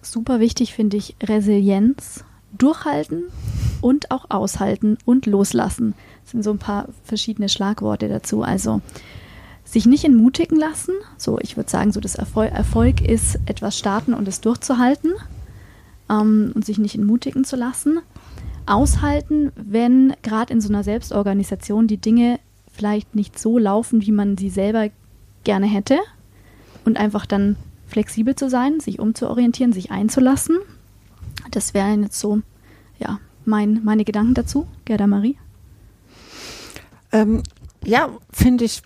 Super wichtig finde ich Resilienz, durchhalten und auch aushalten und loslassen. Das sind so ein paar verschiedene Schlagworte dazu. Also sich nicht entmutigen lassen. So, ich würde sagen, so das Erfolg, Erfolg ist etwas starten und es durchzuhalten ähm, und sich nicht entmutigen zu lassen. Aushalten, wenn gerade in so einer Selbstorganisation die Dinge vielleicht nicht so laufen, wie man sie selber gerne hätte und einfach dann flexibel zu sein, sich umzuorientieren, sich einzulassen. Das wären jetzt so, ja, mein, meine Gedanken dazu. Gerda Marie? Ähm, ja, finde ich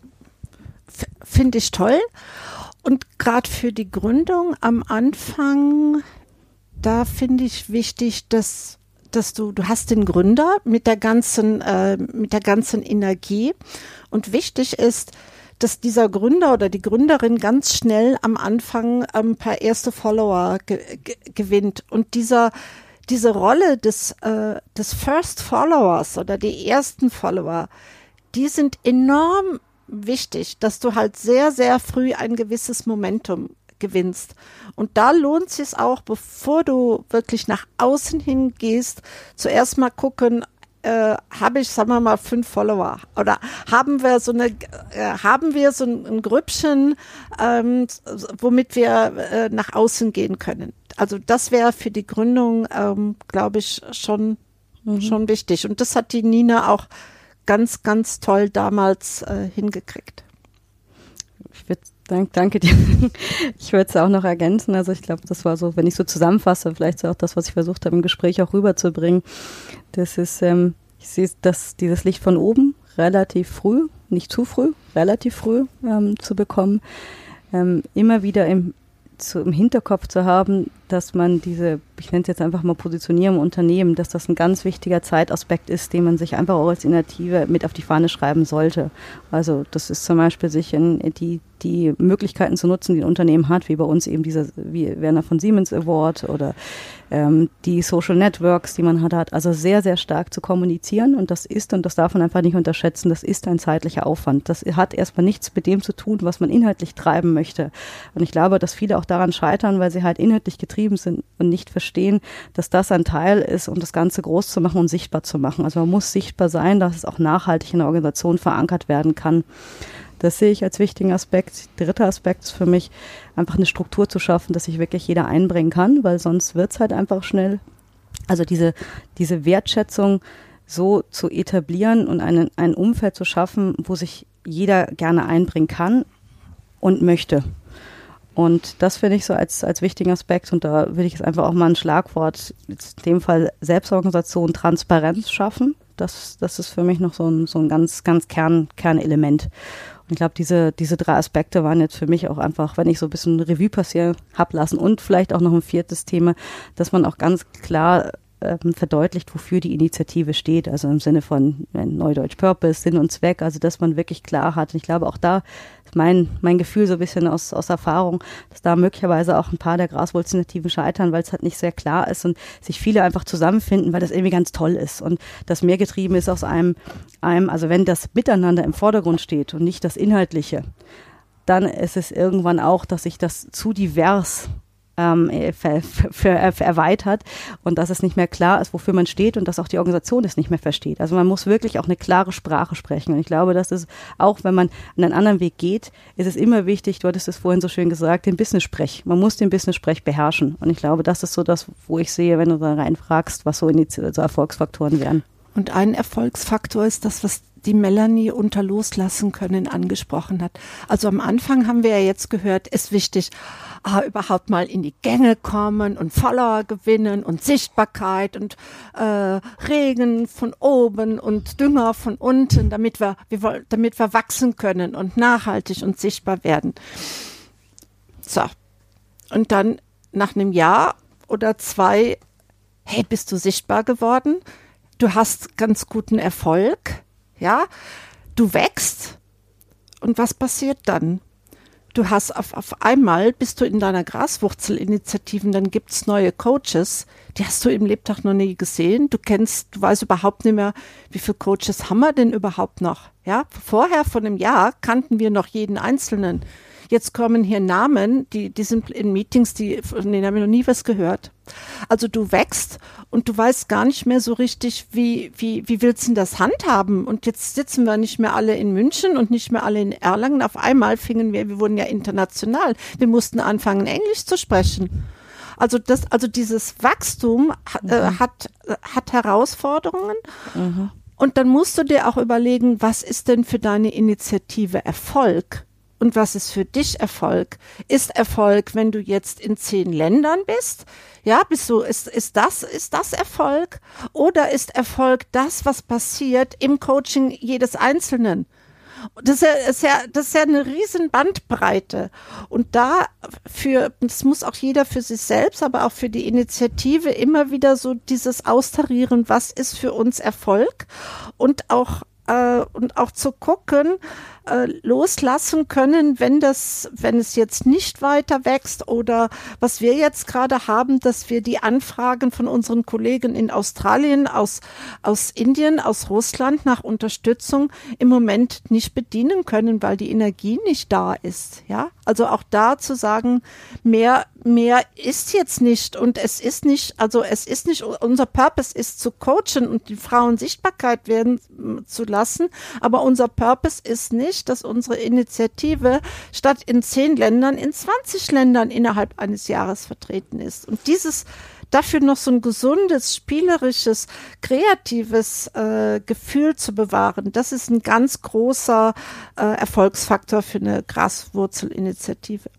finde ich toll. Und gerade für die Gründung am Anfang, da finde ich wichtig, dass dass du, du hast den Gründer mit der ganzen, äh, mit der ganzen Energie. Und wichtig ist, dass dieser Gründer oder die Gründerin ganz schnell am Anfang ein paar erste Follower ge ge gewinnt. Und dieser, diese Rolle des, äh, des First Followers oder die ersten Follower, die sind enorm wichtig, dass du halt sehr, sehr früh ein gewisses Momentum gewinnst. Und da lohnt es sich auch, bevor du wirklich nach außen hin gehst, zuerst mal gucken, äh, habe ich, sagen wir mal, fünf Follower oder haben wir so eine, äh, haben wir so ein, ein Grüppchen, ähm, womit wir äh, nach außen gehen können. Also das wäre für die Gründung, ähm, glaube ich, schon mhm. schon wichtig. Und das hat die Nina auch ganz, ganz toll damals äh, hingekriegt. Ich würde Dank, danke dir. Ich würde es auch noch ergänzen. Also ich glaube, das war so, wenn ich so zusammenfasse, vielleicht so auch das, was ich versucht habe, im Gespräch auch rüberzubringen. Das ist, ähm, ich sehe dass dieses Licht von oben relativ früh, nicht zu früh, relativ früh ähm, zu bekommen. Ähm, immer wieder im, zu, im Hinterkopf zu haben, dass man diese, ich nenne es jetzt einfach mal Positionierung im Unternehmen, dass das ein ganz wichtiger Zeitaspekt ist, den man sich einfach auch als Initiative mit auf die Fahne schreiben sollte. Also das ist zum Beispiel sich in die, die Möglichkeiten zu nutzen, die ein Unternehmen hat, wie bei uns eben dieser, wie Werner von Siemens Award oder ähm, die Social Networks, die man hat, also sehr, sehr stark zu kommunizieren und das ist, und das darf man einfach nicht unterschätzen, das ist ein zeitlicher Aufwand. Das hat erstmal nichts mit dem zu tun, was man inhaltlich treiben möchte. Und ich glaube, dass viele auch daran scheitern, weil sie halt inhaltlich getrieben sind und nicht verstehen, dass das ein Teil ist, um das Ganze groß zu machen und sichtbar zu machen. Also man muss sichtbar sein, dass es auch nachhaltig in der Organisation verankert werden kann. Das sehe ich als wichtigen Aspekt. Dritter Aspekt ist für mich, einfach eine Struktur zu schaffen, dass sich wirklich jeder einbringen kann, weil sonst wird es halt einfach schnell. Also diese, diese Wertschätzung so zu etablieren und einen, ein Umfeld zu schaffen, wo sich jeder gerne einbringen kann und möchte. Und das finde ich so als, als wichtigen Aspekt. Und da will ich jetzt einfach auch mal ein Schlagwort, in dem Fall Selbstorganisation, Transparenz schaffen. Das, das ist für mich noch so ein, so ein ganz, ganz Kern, Kernelement. Und ich glaube, diese, diese drei Aspekte waren jetzt für mich auch einfach, wenn ich so ein bisschen Revue passieren hab lassen und vielleicht auch noch ein viertes Thema, dass man auch ganz klar ähm, verdeutlicht, wofür die Initiative steht. Also im Sinne von Neudeutsch Purpose, Sinn und Zweck, also dass man wirklich klar hat. Und ich glaube, auch da ist mein, mein Gefühl so ein bisschen aus, aus Erfahrung, dass da möglicherweise auch ein paar der Graswurzelinitiativen scheitern, weil es halt nicht sehr klar ist und sich viele einfach zusammenfinden, weil das irgendwie ganz toll ist und das mehr getrieben ist aus einem, einem, also wenn das Miteinander im Vordergrund steht und nicht das Inhaltliche, dann ist es irgendwann auch, dass sich das zu divers ähm, ver, ver, ver, erweitert und dass es nicht mehr klar ist, wofür man steht und dass auch die Organisation es nicht mehr versteht. Also man muss wirklich auch eine klare Sprache sprechen. Und ich glaube, dass es auch, wenn man einen anderen Weg geht, ist es immer wichtig, du hattest es vorhin so schön gesagt, den Business-Sprech. Man muss den Business-Sprech beherrschen. Und ich glaube, das ist so das, wo ich sehe, wenn du da reinfragst, was so, so Erfolgsfaktoren wären. Und ein Erfolgsfaktor ist das, was die Melanie unter Loslassen können angesprochen hat. Also am Anfang haben wir ja jetzt gehört, ist wichtig, ah, überhaupt mal in die Gänge kommen und Follower gewinnen und Sichtbarkeit und äh, Regen von oben und Dünger von unten, damit wir, wir, damit wir wachsen können und nachhaltig und sichtbar werden. So. Und dann nach einem Jahr oder zwei, hey, bist du sichtbar geworden? Du hast ganz guten Erfolg, ja? Du wächst. Und was passiert dann? du hast auf, auf einmal, bist du in deiner Graswurzelinitiativen, dann gibt's neue Coaches, die hast du im Lebtag noch nie gesehen. Du kennst, du weißt überhaupt nicht mehr, wie viele Coaches haben wir denn überhaupt noch? Ja, vorher von einem Jahr kannten wir noch jeden Einzelnen. Jetzt kommen hier Namen, die, die sind in Meetings, die, von denen haben wir noch nie was gehört. Also du wächst und du weißt gar nicht mehr so richtig, wie, wie, wie willst du das handhaben? Und jetzt sitzen wir nicht mehr alle in München und nicht mehr alle in Erlangen. Auf einmal fingen wir, wir wurden ja international. Wir mussten anfangen, Englisch zu sprechen. Also das, also dieses Wachstum äh, mhm. hat, hat Herausforderungen. Mhm. Und dann musst du dir auch überlegen, was ist denn für deine Initiative Erfolg? Und was ist für dich Erfolg? Ist Erfolg, wenn du jetzt in zehn Ländern bist? Ja, bist du, ist, ist das, ist das Erfolg? Oder ist Erfolg das, was passiert im Coaching jedes Einzelnen? Das ist ja, das ist ja eine riesen Bandbreite. Und da für, das muss auch jeder für sich selbst, aber auch für die Initiative immer wieder so dieses Austarieren, was ist für uns Erfolg? Und auch, äh, und auch zu gucken, äh, loslassen können, wenn das, wenn es jetzt nicht weiter wächst oder was wir jetzt gerade haben, dass wir die Anfragen von unseren Kollegen in Australien, aus, aus Indien, aus Russland nach Unterstützung im Moment nicht bedienen können, weil die Energie nicht da ist. Ja, also auch da zu sagen, mehr, mehr ist jetzt nicht und es ist nicht, also es ist nicht, unser Purpose ist zu coachen und die Frauen Sichtbarkeit werden zu lassen, aber unser Purpose ist nicht, nicht, dass unsere Initiative statt in zehn Ländern in 20 Ländern innerhalb eines Jahres vertreten ist. Und dieses dafür noch so ein gesundes, spielerisches, kreatives äh, Gefühl zu bewahren, das ist ein ganz großer äh, Erfolgsfaktor für eine Graswurzelinitiative.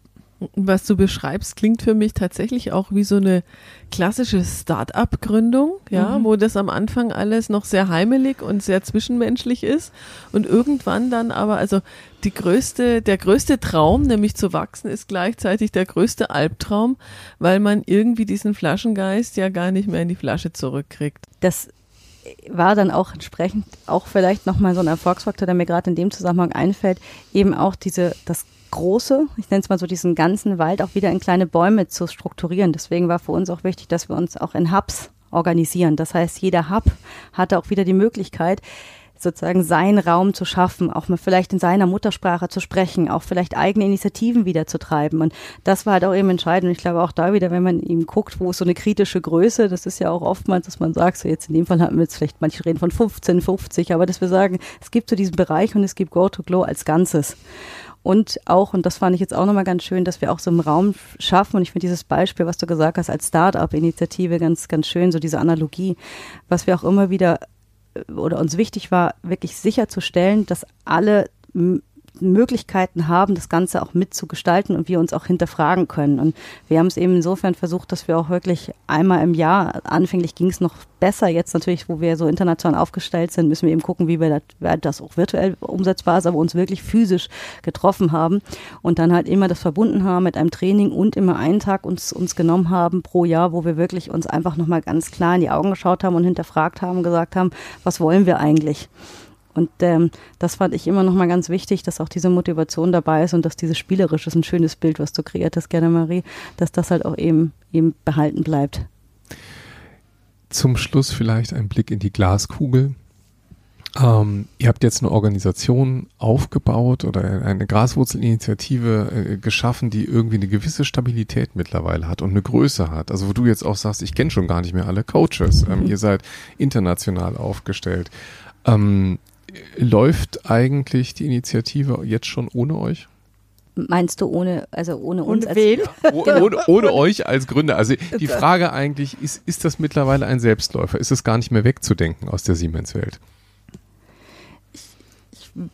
Was du beschreibst, klingt für mich tatsächlich auch wie so eine klassische Start-up-Gründung, ja, mhm. wo das am Anfang alles noch sehr heimelig und sehr zwischenmenschlich ist und irgendwann dann aber, also die größte, der größte Traum, nämlich zu wachsen, ist gleichzeitig der größte Albtraum, weil man irgendwie diesen Flaschengeist ja gar nicht mehr in die Flasche zurückkriegt. Das war dann auch entsprechend auch vielleicht nochmal so ein Erfolgsfaktor, der mir gerade in dem Zusammenhang einfällt, eben auch diese, das große, ich nenne es mal so diesen ganzen Wald auch wieder in kleine Bäume zu strukturieren. Deswegen war für uns auch wichtig, dass wir uns auch in Hubs organisieren. Das heißt, jeder Hub hatte auch wieder die Möglichkeit, sozusagen seinen Raum zu schaffen, auch mal vielleicht in seiner Muttersprache zu sprechen, auch vielleicht eigene Initiativen wieder zu treiben. Und das war halt auch eben entscheidend. Und ich glaube auch da wieder, wenn man eben guckt, wo ist so eine kritische Größe, das ist ja auch oftmals, dass man sagt, so jetzt in dem Fall hatten wir jetzt vielleicht, manche reden von 15, 50, aber dass wir sagen, es gibt so diesen Bereich und es gibt Go to Glow als Ganzes. Und auch, und das fand ich jetzt auch nochmal ganz schön, dass wir auch so einen Raum schaffen. Und ich finde dieses Beispiel, was du gesagt hast, als Start-up-Initiative ganz, ganz schön, so diese Analogie, was wir auch immer wieder äh, oder uns wichtig war, wirklich sicherzustellen, dass alle Möglichkeiten haben, das Ganze auch mitzugestalten und wir uns auch hinterfragen können. Und wir haben es eben insofern versucht, dass wir auch wirklich einmal im Jahr, anfänglich ging es noch besser, jetzt natürlich, wo wir so international aufgestellt sind, müssen wir eben gucken, wie wir das, auch virtuell umsetzbar ist, aber uns wirklich physisch getroffen haben und dann halt immer das verbunden haben mit einem Training und immer einen Tag uns, uns genommen haben pro Jahr, wo wir wirklich uns einfach nochmal ganz klar in die Augen geschaut haben und hinterfragt haben, gesagt haben, was wollen wir eigentlich? Und ähm, das fand ich immer noch mal ganz wichtig, dass auch diese Motivation dabei ist und dass dieses Spielerische ist ein schönes Bild, was du kreiert hast, gerne Marie, dass das halt auch eben, eben behalten bleibt. Zum Schluss vielleicht ein Blick in die Glaskugel. Ähm, ihr habt jetzt eine Organisation aufgebaut oder eine Graswurzelinitiative äh, geschaffen, die irgendwie eine gewisse Stabilität mittlerweile hat und eine Größe hat. Also wo du jetzt auch sagst, ich kenne schon gar nicht mehr alle Coaches. Ähm, mhm. Ihr seid international aufgestellt. Ähm, läuft eigentlich die Initiative jetzt schon ohne euch? Meinst du ohne, also ohne uns? Ohne wen? Ja, ohne, ohne, euch als Gründer. Also die Frage eigentlich, ist, ist das mittlerweile ein Selbstläufer? Ist es gar nicht mehr wegzudenken aus der Siemens-Welt?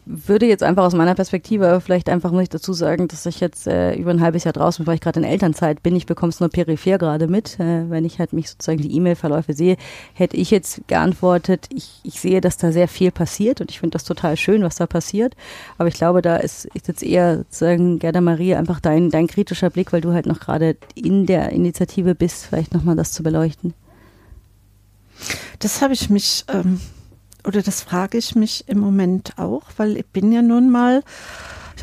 Würde jetzt einfach aus meiner Perspektive vielleicht einfach muss ich dazu sagen, dass ich jetzt äh, über ein halbes Jahr draußen, weil ich gerade in Elternzeit bin, ich bekomme es nur peripher gerade mit. Äh, wenn ich halt mich sozusagen die E-Mail-Verläufe sehe, hätte ich jetzt geantwortet, ich, ich sehe, dass da sehr viel passiert und ich finde das total schön, was da passiert. Aber ich glaube, da ist, ist jetzt eher sozusagen Gerda Marie einfach dein, dein kritischer Blick, weil du halt noch gerade in der Initiative bist, vielleicht nochmal das zu beleuchten. Das habe ich mich ähm oder das frage ich mich im Moment auch, weil ich bin ja nun mal,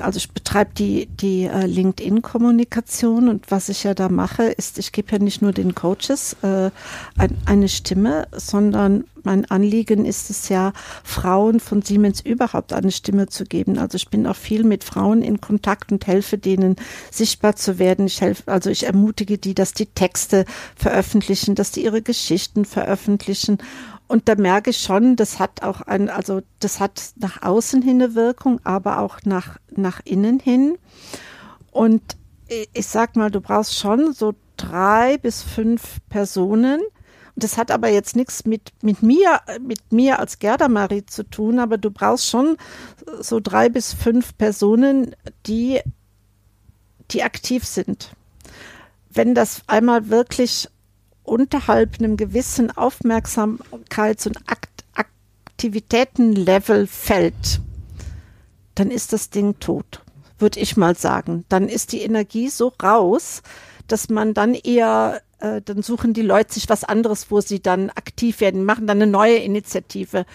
also ich betreibe die, die äh, LinkedIn-Kommunikation und was ich ja da mache, ist, ich gebe ja nicht nur den Coaches äh, ein, eine Stimme, sondern mein Anliegen ist es ja, Frauen von Siemens überhaupt eine Stimme zu geben. Also ich bin auch viel mit Frauen in Kontakt und helfe denen sichtbar zu werden. Ich helfe, also ich ermutige die, dass die Texte veröffentlichen, dass die ihre Geschichten veröffentlichen und da merke ich schon, das hat auch ein, also das hat nach außen hin eine Wirkung, aber auch nach, nach innen hin. Und ich sag mal, du brauchst schon so drei bis fünf Personen. Und das hat aber jetzt nichts mit, mit mir, mit mir als Gerda Marie zu tun, aber du brauchst schon so drei bis fünf Personen, die, die aktiv sind. Wenn das einmal wirklich unterhalb einem gewissen Aufmerksamkeits- und Akt Aktivitätenlevel fällt, dann ist das Ding tot, würde ich mal sagen. Dann ist die Energie so raus, dass man dann eher, äh, dann suchen die Leute sich was anderes, wo sie dann aktiv werden, machen dann eine neue Initiative.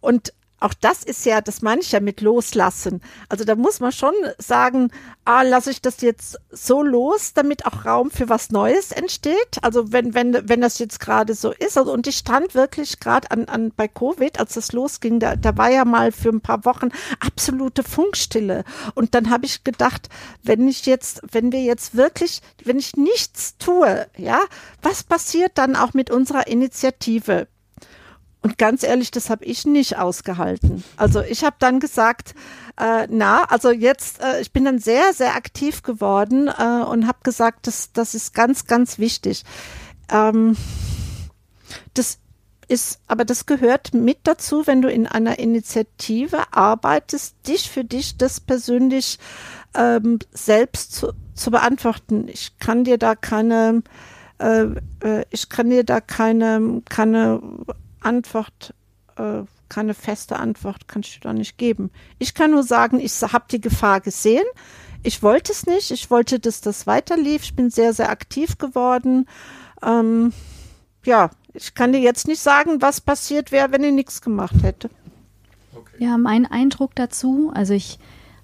Und auch das ist ja, das meine ich ja mit loslassen. Also da muss man schon sagen, ah, lasse ich das jetzt so los, damit auch Raum für was Neues entsteht. Also wenn, wenn, wenn das jetzt gerade so ist. Also, und ich stand wirklich gerade an, an bei Covid, als das losging, da, da war ja mal für ein paar Wochen absolute Funkstille. Und dann habe ich gedacht, wenn ich jetzt, wenn wir jetzt wirklich, wenn ich nichts tue, ja, was passiert dann auch mit unserer Initiative? Und ganz ehrlich, das habe ich nicht ausgehalten. Also ich habe dann gesagt, äh, na, also jetzt, äh, ich bin dann sehr, sehr aktiv geworden äh, und habe gesagt, das, das ist ganz, ganz wichtig. Ähm, das ist, aber das gehört mit dazu, wenn du in einer Initiative arbeitest, dich für dich das persönlich ähm, selbst zu, zu beantworten. Ich kann dir da keine, äh, äh ich kann dir da keine, keine Antwort, äh, keine feste Antwort kann ich da nicht geben. Ich kann nur sagen, ich habe die Gefahr gesehen. Ich wollte es nicht. Ich wollte, dass das weiterlief. Ich bin sehr, sehr aktiv geworden. Ähm, ja, ich kann dir jetzt nicht sagen, was passiert wäre, wenn ich nichts gemacht hätte. Okay. Ja, mein Eindruck dazu, also ich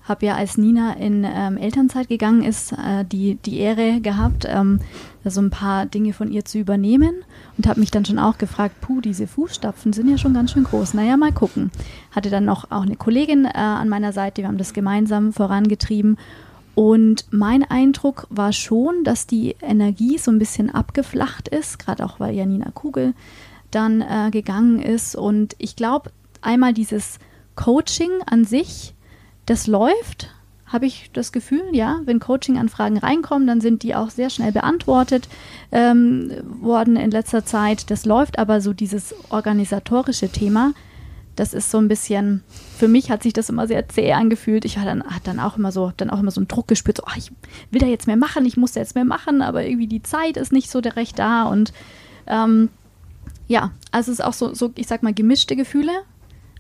habe ja, als Nina in ähm, Elternzeit gegangen ist, äh, die, die Ehre gehabt, ähm, so ein paar Dinge von ihr zu übernehmen und habe mich dann schon auch gefragt, puh, diese Fußstapfen sind ja schon ganz schön groß. Naja, mal gucken. Hatte dann noch auch eine Kollegin äh, an meiner Seite, wir haben das gemeinsam vorangetrieben. Und mein Eindruck war schon, dass die Energie so ein bisschen abgeflacht ist, gerade auch weil Janina Kugel dann äh, gegangen ist. Und ich glaube, einmal dieses Coaching an sich, das läuft, habe ich das Gefühl, ja, wenn Coaching-Anfragen reinkommen, dann sind die auch sehr schnell beantwortet ähm, worden in letzter Zeit. Das läuft aber so dieses organisatorische Thema, das ist so ein bisschen, für mich hat sich das immer sehr zäh angefühlt. Ich hatte dann, dann auch immer so, dann auch immer so einen Druck gespürt, so, ach, ich will da jetzt mehr machen, ich muss da jetzt mehr machen, aber irgendwie die Zeit ist nicht so recht da und ähm, ja, also es ist auch so, so, ich sag mal, gemischte Gefühle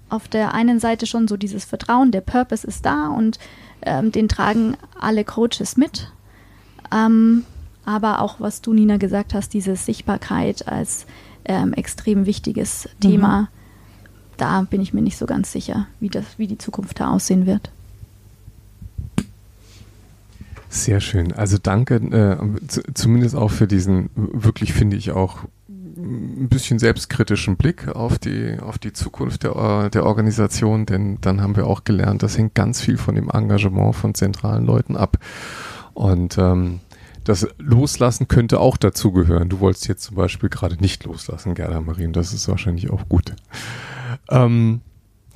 auf der einen Seite schon so dieses Vertrauen, der Purpose ist da und ähm, den tragen alle Coaches mit. Ähm, aber auch, was du, Nina, gesagt hast, diese Sichtbarkeit als ähm, extrem wichtiges mhm. Thema, da bin ich mir nicht so ganz sicher, wie, das, wie die Zukunft da aussehen wird. Sehr schön. Also danke, äh, zumindest auch für diesen wirklich, finde ich auch ein bisschen selbstkritischen Blick auf die, auf die Zukunft der, der Organisation, denn dann haben wir auch gelernt, das hängt ganz viel von dem Engagement von zentralen Leuten ab. Und ähm, das Loslassen könnte auch dazugehören. Du wolltest jetzt zum Beispiel gerade nicht loslassen, Gerda Marie, und das ist wahrscheinlich auch gut. Ähm,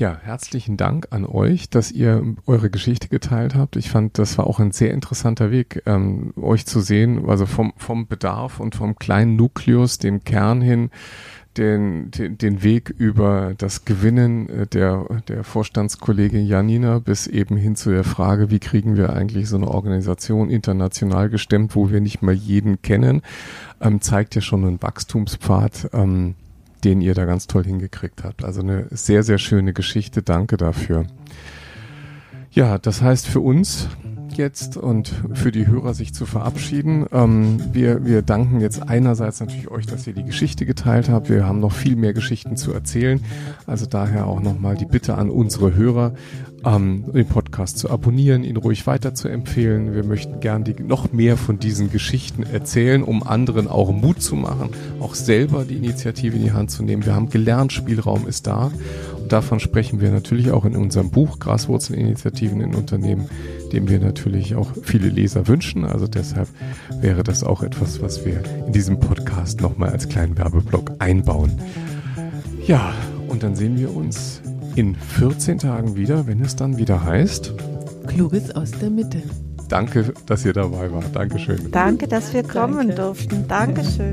ja, herzlichen Dank an euch, dass ihr eure Geschichte geteilt habt. Ich fand, das war auch ein sehr interessanter Weg, ähm, euch zu sehen, also vom, vom Bedarf und vom kleinen Nukleus, dem Kern hin, den, den, den Weg über das Gewinnen äh, der, der Vorstandskollegin Janina bis eben hin zu der Frage, wie kriegen wir eigentlich so eine Organisation international gestemmt, wo wir nicht mal jeden kennen, ähm, zeigt ja schon einen Wachstumspfad, ähm, den ihr da ganz toll hingekriegt habt. Also eine sehr, sehr schöne Geschichte. Danke dafür. Ja, das heißt für uns jetzt und für die Hörer sich zu verabschieden. Ähm, wir, wir danken jetzt einerseits natürlich euch, dass ihr die Geschichte geteilt habt. Wir haben noch viel mehr Geschichten zu erzählen. Also daher auch nochmal die Bitte an unsere Hörer, ähm, den Podcast zu abonnieren, ihn ruhig weiter zu empfehlen. Wir möchten gern die, noch mehr von diesen Geschichten erzählen, um anderen auch Mut zu machen, auch selber die Initiative in die Hand zu nehmen. Wir haben gelernt, Spielraum ist da. Davon sprechen wir natürlich auch in unserem Buch Graswurzelinitiativen in Unternehmen, dem wir natürlich auch viele Leser wünschen. Also deshalb wäre das auch etwas, was wir in diesem Podcast nochmal als kleinen Werbeblock einbauen. Ja, und dann sehen wir uns in 14 Tagen wieder, wenn es dann wieder heißt. Kluges aus der Mitte. Danke, dass ihr dabei wart. Dankeschön. Danke, dass wir kommen Danke. durften. Dankeschön.